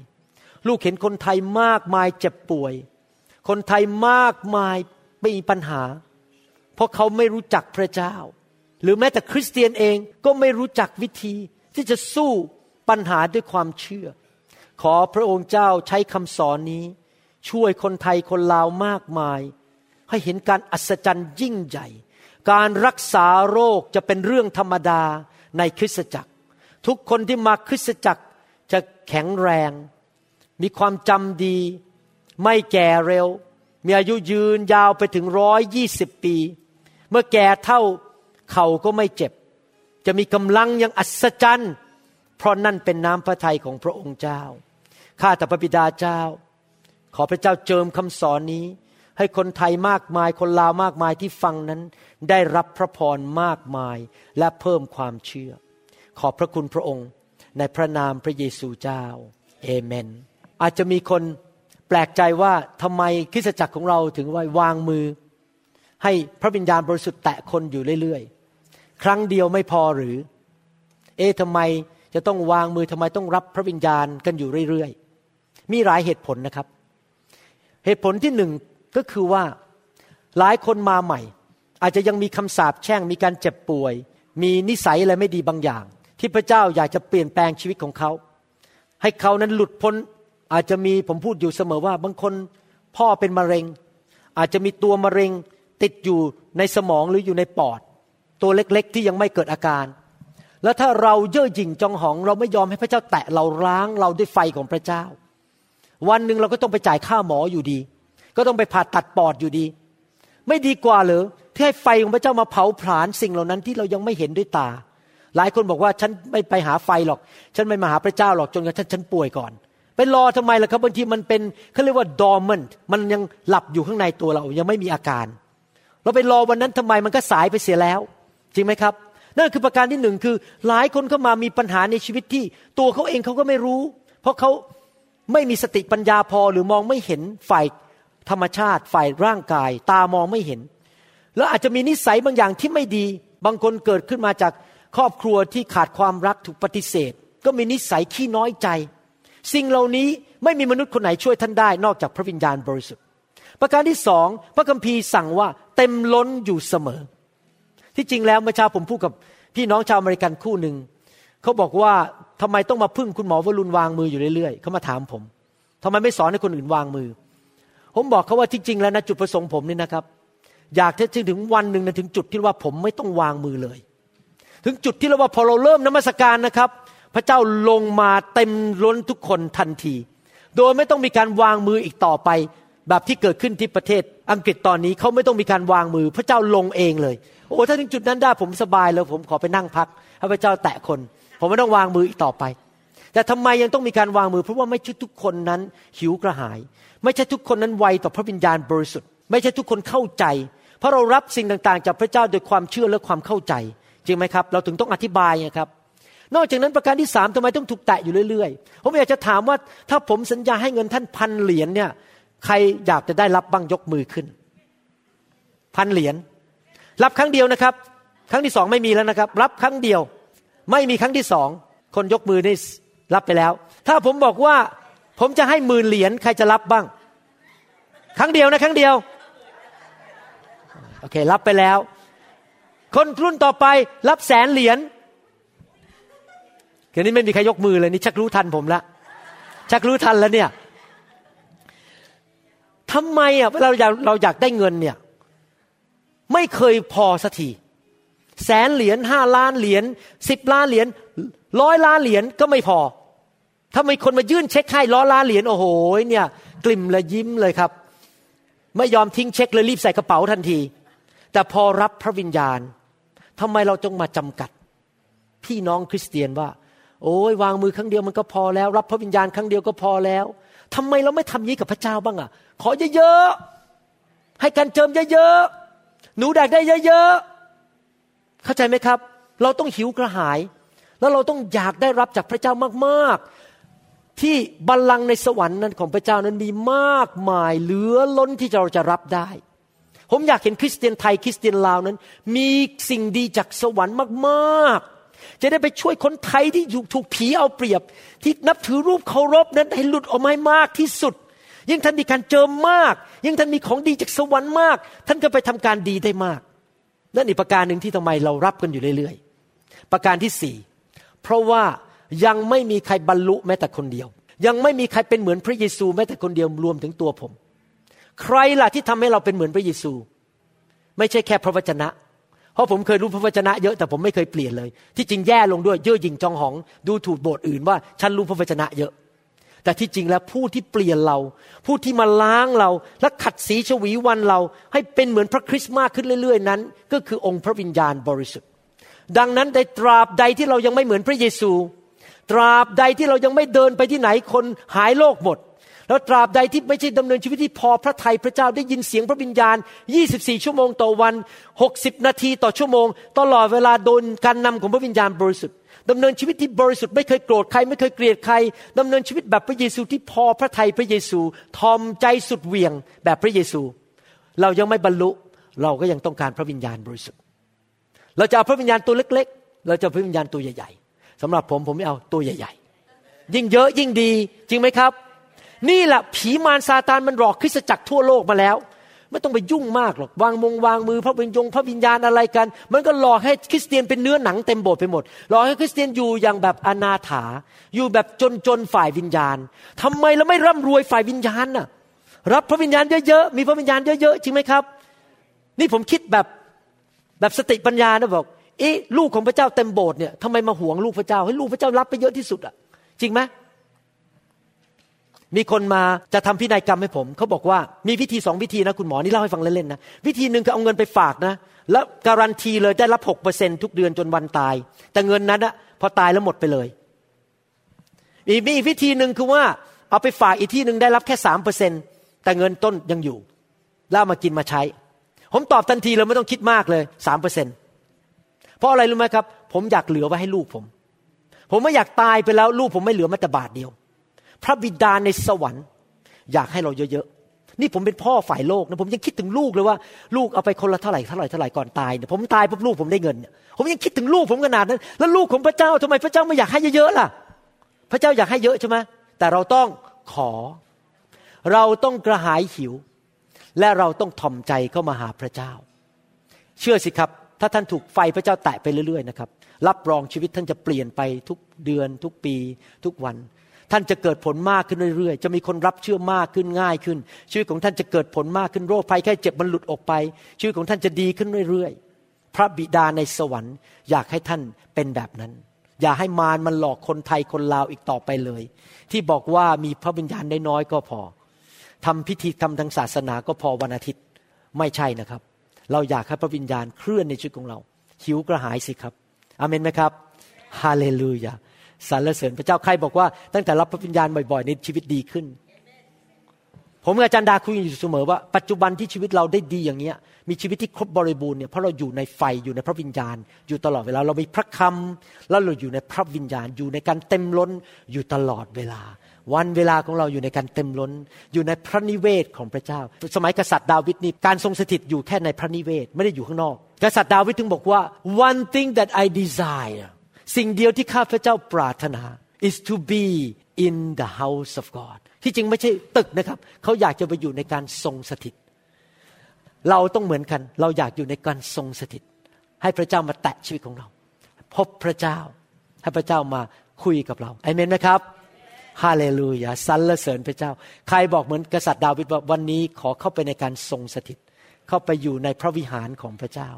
S4: ลูกเห็นคนไทยมากมายเจ็บป่วย คนไทยมากมายมีปัญหา เพราะเขาไม่รู้จักพระเจ้า หรือแม้แต่คริสเตียนเองก็ไม่รู้จักวิธีที่จะสู้ ปัญหาด้วยความเชื่อ ขอพระองค์เจ้าใช้คำสอนนี้ ช่วยคนไทยคนลาวมากมาย ให้เห็นการอัศจรรย์ยิ่งใหญ่ การรักษาโรคจะเป็นเรื่องธรรมดาในคริสตจักร ทุกคนที่มาคริสตจักรจะแข็งแรง มีความจำดี ไม่แก่เร็ว มีอายุยืนยาวไปถึงร้อยยี่สิบปี เมื่อแก่เท่าเข่าก็ไม่เจ็บ จะมีกำลังอย่างอัศจรรย์ เพราะนั่นเป็นน้ำพระทัยของพระองค์เจ้า ข้าแต่พระบิดาเจ้า ขอพระเจ้าเจิมคำสอนนี้ ให้คนไทยมากมายคนลาวมากมายที่ฟังนั้น ได้รับพระพรมากมายและเพิ่มความเชื่อ ขอบพระคุณพระองค์ในพระนามพระเยซูเจ้า เอเมน อาจจะมีคนแปลกใจว่าทำไมคริสตจักรของเราถึงว่าวางมือ ให้พระวิญญาณบริสุทธิ์แตะคนอยู่เรื่อยๆ ครั้งเดียวไม่พอหรือ เอ๊ะทำไม จะต้องวางมือทำไมต้องรับพระวิญญาณกันอยู่เรื่อยๆ มีหลายเหตุผลนะครับ เหตุผลที่หนึ่งก็คือว่าหลายคนมาใหม่ อาจจะยังมีคำสาปแช่งมีการเจ็บป่วย มีนิสัยอะไรไม่ดีบางอย่าง ที่พระเจ้าอยากจะเปลี่ยนแปลงชีวิตของเขา ให้เขานั้นหลุดพ้นอาจจะมีผมพูดอยู่เสมอว่า บางคนพ่อเป็นมะเร็ง อาจจะมีตัวมะเร็งติดอยู่ในสมองหรืออยู่ในปอด ตัวเล็กๆที่ยังไม่เกิดอาการ แล้วถ้าเราเย่อหยิ่งจองหอง เราไม่ยอมให้พระเจ้าแตะเราล้างเราด้วยไฟของพระเจ้า วันหนึ่งเราก็ต้องไปจ่ายค่าหมออยู่ดี ก็ต้องไปผ่าตัดปอดอยู่ดี ไม่ดีกว่าหรือที่ให้ไฟของพระเจ้ามาเผาผลาญสิ่งเหล่านั้นที่เรายังไม่เห็นด้วยตา หลายคนบอกว่าฉันไม่ไปหาไฟหรอก ฉันไม่มาหาพระเจ้าหรอกจนกระทั่งฉันป่วยก่อน ไปรอทำไมล่ะครับบางทีมันเป็นเขาเรียกว่า dormant มันยังหลับอยู่ข้างในตัวเรายังไม่มีอาการ เราไปรอวันนั้นทำไมมันก็สายไปเสียแล้ว จริงไหมครับ นั่นคือประการที่หนึ่งคือหลายคนเข้ามามีปัญหาในชีวิตที่ ตัวเขาเองเขาก็ไม่รู้ เพราะเขาไม่มีสติปัญญาพอหรือมองไม่เห็นฝ่ายธรรมชาติฝ่ายร่างกาย ตามองไม่เห็น แล้วอาจจะมีนิสัยบางอย่างที่ไม่ดี บางคนเกิดขึ้นมาจากครอบครัวที่ขาดความรักถูกปฏิเสธ ก็มีนิสัยขี้น้อยใจ สิ่งเหล่านี้ไม่มีมนุษย์คนไหนช่วยท่านได้ นอกจากพระวิญญาณบริสุทธิ์ ประการที่สองพระคัมภีร์สั่งว่าเต็มล้นอยู่เสมอ ที่จริงแล้วเมื่อเช้าผมพูดกับพี่น้องชาวอเมริกันคู่หนึ่งเขาบอกว่าทำไมต้องมาพึ่งคุณหมอวรุณวางมืออยู่เรื่อยๆเขามาถามผมทำไมไม่สอนให้คนอื่นวางมือ ผมบอกเขาว่าที่จริงแล้วนะจุดประสงค์ผมนี่นะครับ อยากจะถึงวันหนึ่งนะถึงจุดที่ว่าผมไม่ต้องวางมือเลย ถึงจุดที่เราว่าพอเราเริ่มนมัสการนะครับ พระเจ้าลงมาเต็มล้นทุกคนทันที โดยไม่ต้องมีการวางมืออีกต่อไป แบบที่เกิดขึ้นที่ประเทศอังกฤษตอนนี้เขาไม่ต้องมีการวางมือ พระเจ้าลงเองเลย โอ้ถ้าถึงจุดนั้นได้ผมสบายแล้วผมขอไปนั่งพักให้พระเจ้าแตะคน ผมไม่ต้องวางมืออีกต่อไป แต่ทำไมยังต้องมีการวางมือ เพราะว่าไม่ใช่ทุกคนนั้นหิวกระหาย ไม่ใช่ทุกคนนั้นไวต่อพระวิญญาณบริสุทธิ์ ไม่ใช่ทุกคนเข้าใจ เพราะเรารับสิ่งต่างๆ จากพระเจ้าโดยความเชื่อและความเข้าใจ จริงไหมครับ เราถึงต้องอธิบายนะครับนอกจากนั้นประการที่สามทำไมต้องถูกแตะอยู่เรื่อยๆ ผมอยากจะถามว่าถ้าผมสัญญาให้เงินท่านพันเหรียญเนี่ย ใครอยากจะได้รับบ้างยกมือขึ้น พันเหรียญรับครั้งเดียวนะครับ ครั้งที่สองไม่มีแล้วนะครับ รับครั้งเดียว ไม่มีครั้งที่สองคนยกมือนี่รับไปแล้ว ถ้าผมบอกว่าผมจะให้หมื่นเหรียญใครจะรับบ้าง ครั้งเดียวนะ ครั้งเดียวโอเค รับไปแล้ว คนรุ่นต่อไปรับแสนเหรียญเดี๋ยวนี้ไม่มีใครยกมือเลยนี่ชักรู้ทันผมละชักรู้ทันแล้วเนี่ย ทำไมอะเราอยากเราอยากได้เงินเนี่ย ไม่เคยพอสักทีแสนเหรียญห้าล้านเหรียญสิบล้านเหรียญร้อยล้านเหรียญก็ไม่พอ ถ้ามีคนมายื่นเช็คให้ร้อยล้านเหรียญโอ้โหเนี่ย กลิ่มละยิ้มเลยครับ ไม่ยอมทิ้งเช็คเลยรีบใส่กระเป๋าทันที แต่พอรับพระวิญญาณทำไมเราจงมาจำกัด พี่น้องคริสเตียนว่า โอ้ยวางมือครั้งเดียวมันก็พอแล้ว รับพระวิญญาณครั้งเดียวก็พอแล้ว ทำไมเราไม่ทำยี้กับพระเจ้าบ้างอะ ขอเยอะๆให้การเจิมเยอะๆหนูแดกได้เยอะๆเข้าใจไหมครับ เราต้องหิวกระหาย แล้วเราต้องอยากได้รับจากพระเจ้ามากๆ ที่บัลลังก์ในสวรรค์นั้นของพระเจ้านั้นมีมากมายเหลือล้นที่เราจะรับได้ผมอยากเห็นคริสเตียนไทยคริสเตียนลาวนั้น มีสิ่งดีจากสวรรค์มากๆ จะได้ไปช่วยคนไทยที่ถูกผีเอาเปรียบ ที่นับถือรูปเคารพนั้นให้หลุดออกมามากที่สุด ยิ่งท่านมีการเจิมมาก ยิ่งท่านมีของดีจากสวรรค์มาก ท่านก็ไปทำการดีได้มาก นั่นอีกประการหนึ่งที่ทำไมเรารับกันอยู่เรื่อยๆ ประการที่สี่เพราะว่ายังไม่มีใครบรรลุแม้แต่คนเดียว ยังไม่มีใครเป็นเหมือนพระเยซูแม้แต่คนเดียวรวมถึงตัวผม ใครล่ะที่ทำให้เราเป็นเหมือนพระเยซู ไม่ใช่แค่พระวจนะ เพราะผมเคยรู้พระวจนะเยอะแต่ผมไม่เคยเปลี่ยนเลย ที่จริงแย่ลงด้วยเย่อหยิ่งจองหอง ดูถูกโบสถ์อื่นว่าฉันรู้พระวจนะเยอะ แต่ที่จริงแล้วผู้ที่เปลี่ยนเรา ผู้ที่มาล้างเรา และขัดสีชวีวันเรา ให้เป็นเหมือนพระคริสต์มากขึ้นเรื่อย ๆ นั้น ก็คือองค์พระวิญญาณบริสุทธิ์ ดังนั้นในตราบใดที่เรายังไม่เหมือนพระเยซู ตราบใดที่เรายังไม่เดินไปที่ไหนคนหายโรคหมด แล้วตราบใดที่ไม่ใช่ดำเนินชีวิตที่พอพระทัยพระเจ้าได้ยินเสียงพระวิญญาณ 24 ชั่วโมงต่อวัน 60 นาทีต่อชั่วโมง ตลอดเวลาโดนการนำของพระวิญญาณบริสุทธิ์ดำเนินชีวิตที่บริสุทธิ์ไม่เคยโกรธใครไม่เคยเกลียดใครดำเนินชีวิตแบบพระเยซูที่พอพระทัยพระเยซูทอมใจสุดเวียงแบบพระเยซู เรายังไม่บรรลุเราก็ยังต้องการพระวิญญาณบริสุทธิ์ เราจะเอาพระวิญญาณตัวเล็ก ๆ เราจะพระวิญญาณตัวใหญ่ ๆสำหรับผมผมไม่เอาตัวใหญ่ ๆ ยิ่งเยอะยิ่งดีจริงไหมครับ นี่แหละผีมารซาตานมันหลอกคริสตจักรทั่วโลกมาแล้ว ไม่ต้องไปยุ่งมากหรอกวางมงวางมือพระวิญญงพระวิญญาณอะไรกัน มันก็หลอกให้คริสเตียนเป็นเนื้อหนังเต็มโบสถ์ไปหมดหลอกให้คริสเตียนอยู่อย่างแบบอนาถา อยู่แบบจนจนฝ่ายวิญญาณทำไมเราไม่ร่ำรวยฝ่ายวิญญาณน่ะ รับพระวิญญาณเยอะๆมีพระวิญญาณเยอะๆจริงไหมครับ นี่ผมคิดแบบแบบสติปัญญานะบอกเอ๊ะลูกของพระเจ้าเต็มโบสถ์เนี่ยทำไมมาหวงลูกพระเจ้าให้ลูกพระเจ้ารับไปเยอะที่สุดอะจริงไหม มีคนมาจะทำพินัยกรรมให้ผมเขาบอกว่ามีวิธีสองวิธีนะคุณหมอนี่เล่าให้ฟังเล่นๆนะวิธีหนึ่งคือเอาเงินไปฝากนะ แล้วการันตีเลยได้รับหกเปอร์เซ็นทุกเดือนจนวันตาย แต่เงินนั้นอะพอตายแล้วหมดไปเลยอีกมีอีกวิธีหนึ่งคือว่าเอาไปฝากอีกที่หนึ่งได้รับแค่สามเปอร์เซ็นแต่เงินต้นยังอยู่ แล้วมากินมาใช้ ผมตอบทันทีเลยไม่ต้องคิดมากเลยสามเปอร์เซ็นเพราะอะไรรู้ไหมครับ ผมอยากเหลือไว้ให้ลูกผม ผมไม่อยากตายไปแล้วลูกผมไม่เหลือแม้แต่บาทเดียว พระบิดาในสวรรค์ อยากให้เราเยอะๆ นี่ผมเป็นพ่อฝ่ายโลกนะผมยังคิดถึงลูกเลยว่าลูกเอาไปคนละเท่าไหร่เท่าไหร่เท่าไหร่ก่อนตายเนี่ยผมตายปุ๊บลูกผมได้เงิน ผมยังคิดถึงลูกผมขนาดนั้น แล้วลูกของพระเจ้าทำไมพระเจ้าไม่อยากให้เยอะๆล่ะ พระเจ้าอยากให้เยอะใช่ไหมแต่เราต้องขอ เราต้องกระหายหิว และเราต้องทอมใจเข้ามาหาพระเจ้า เชื่อสิครับถ้าท่านถูกไฟพระเจ้าแตะไปเรื่อยๆนะครับ รับรองชีวิตท่านจะเปลี่ยนไปทุกเดือนทุกปีทุกวัน ท่านจะเกิดผลมากขึ้นเรื่อยๆ จะมีคนรับเชื่อมากขึ้นง่ายขึ้น ชีวิตของท่านจะเกิดผลมากขึ้นโรคภัยแค่เจ็บมันหลุดออกไป ชีวิตของท่านจะดีขึ้นเรื่อยๆ พระบิดาในสวรรค์ อยากให้ท่านเป็นแบบนั้น อย่าให้มารมันหลอกคนไทยคนลาวอีกต่อไปเลย ที่บอกว่ามีพระวิญญาณน้อยๆก็พอทำพิธีทำทางศาสนาก็พอวันอาทิตย์ไม่ใช่นะครับ เราอยากให้พระวิญญาณเคลื่อนในชีวิตของเราหิวกระหายสิครับอเมนไหมครับฮาเลลูยา สรรเสริญพระเจ้าใครบอกว่าตั้งแต่รับพระวิญญาณบ่อยๆในชีวิตดีขึ้น ผมกับอาจารย์ดาคุยอยู่เสมอว่าปัจจุบันที่ชีวิตเราได้ดีอย่างเนี้ย มีชีวิตที่ครบบริบูรณ์เนี่ยเพราะเราอยู่ในไฟอยู่ในพระวิญญาณ อยู่ตลอดเวลาเรามีพระคำแล้วเราอยู่ในพระวิญญาณ อยู่ในการเต็มล้นอยู่ตลอดเวลา วันเวลาของเราอยู่ในการเต็มล้น อยู่ในพระนิเวศของพระเจ้า สมัยกษัตริย์ดาวิดนี่การทรงสถิตอยู่แค่ในพระนิเวศไม่ได้อยู่ข้างนอก กษัตริย์ดาวิดถึงบอกว่า one thing that I desire สิ่งเดียวที่ข้าพเจ้าปรารถนา is to be in the house of God ที่จริงไม่ใช่ตึกนะครับ เขาอยากจะไปอยู่ในการทรงสถิต เราต้องเหมือนกัน เราอยากอยู่ในการทรงสถิต ให้พระเจ้ามาแตะชีวิตของเรา พบพระเจ้า ให้พระเจ้ามาคุยกับเราเอเมนไหมครับฮาเลลูยาสรรเสริญพระเจ้า ใครบอกเหมือนกษัตริย์ดาวิดว่าวันนี้ขอเข้าไปในการทรงสถิต เข้าไปอยู่ในพระวิหารของพระเจ้า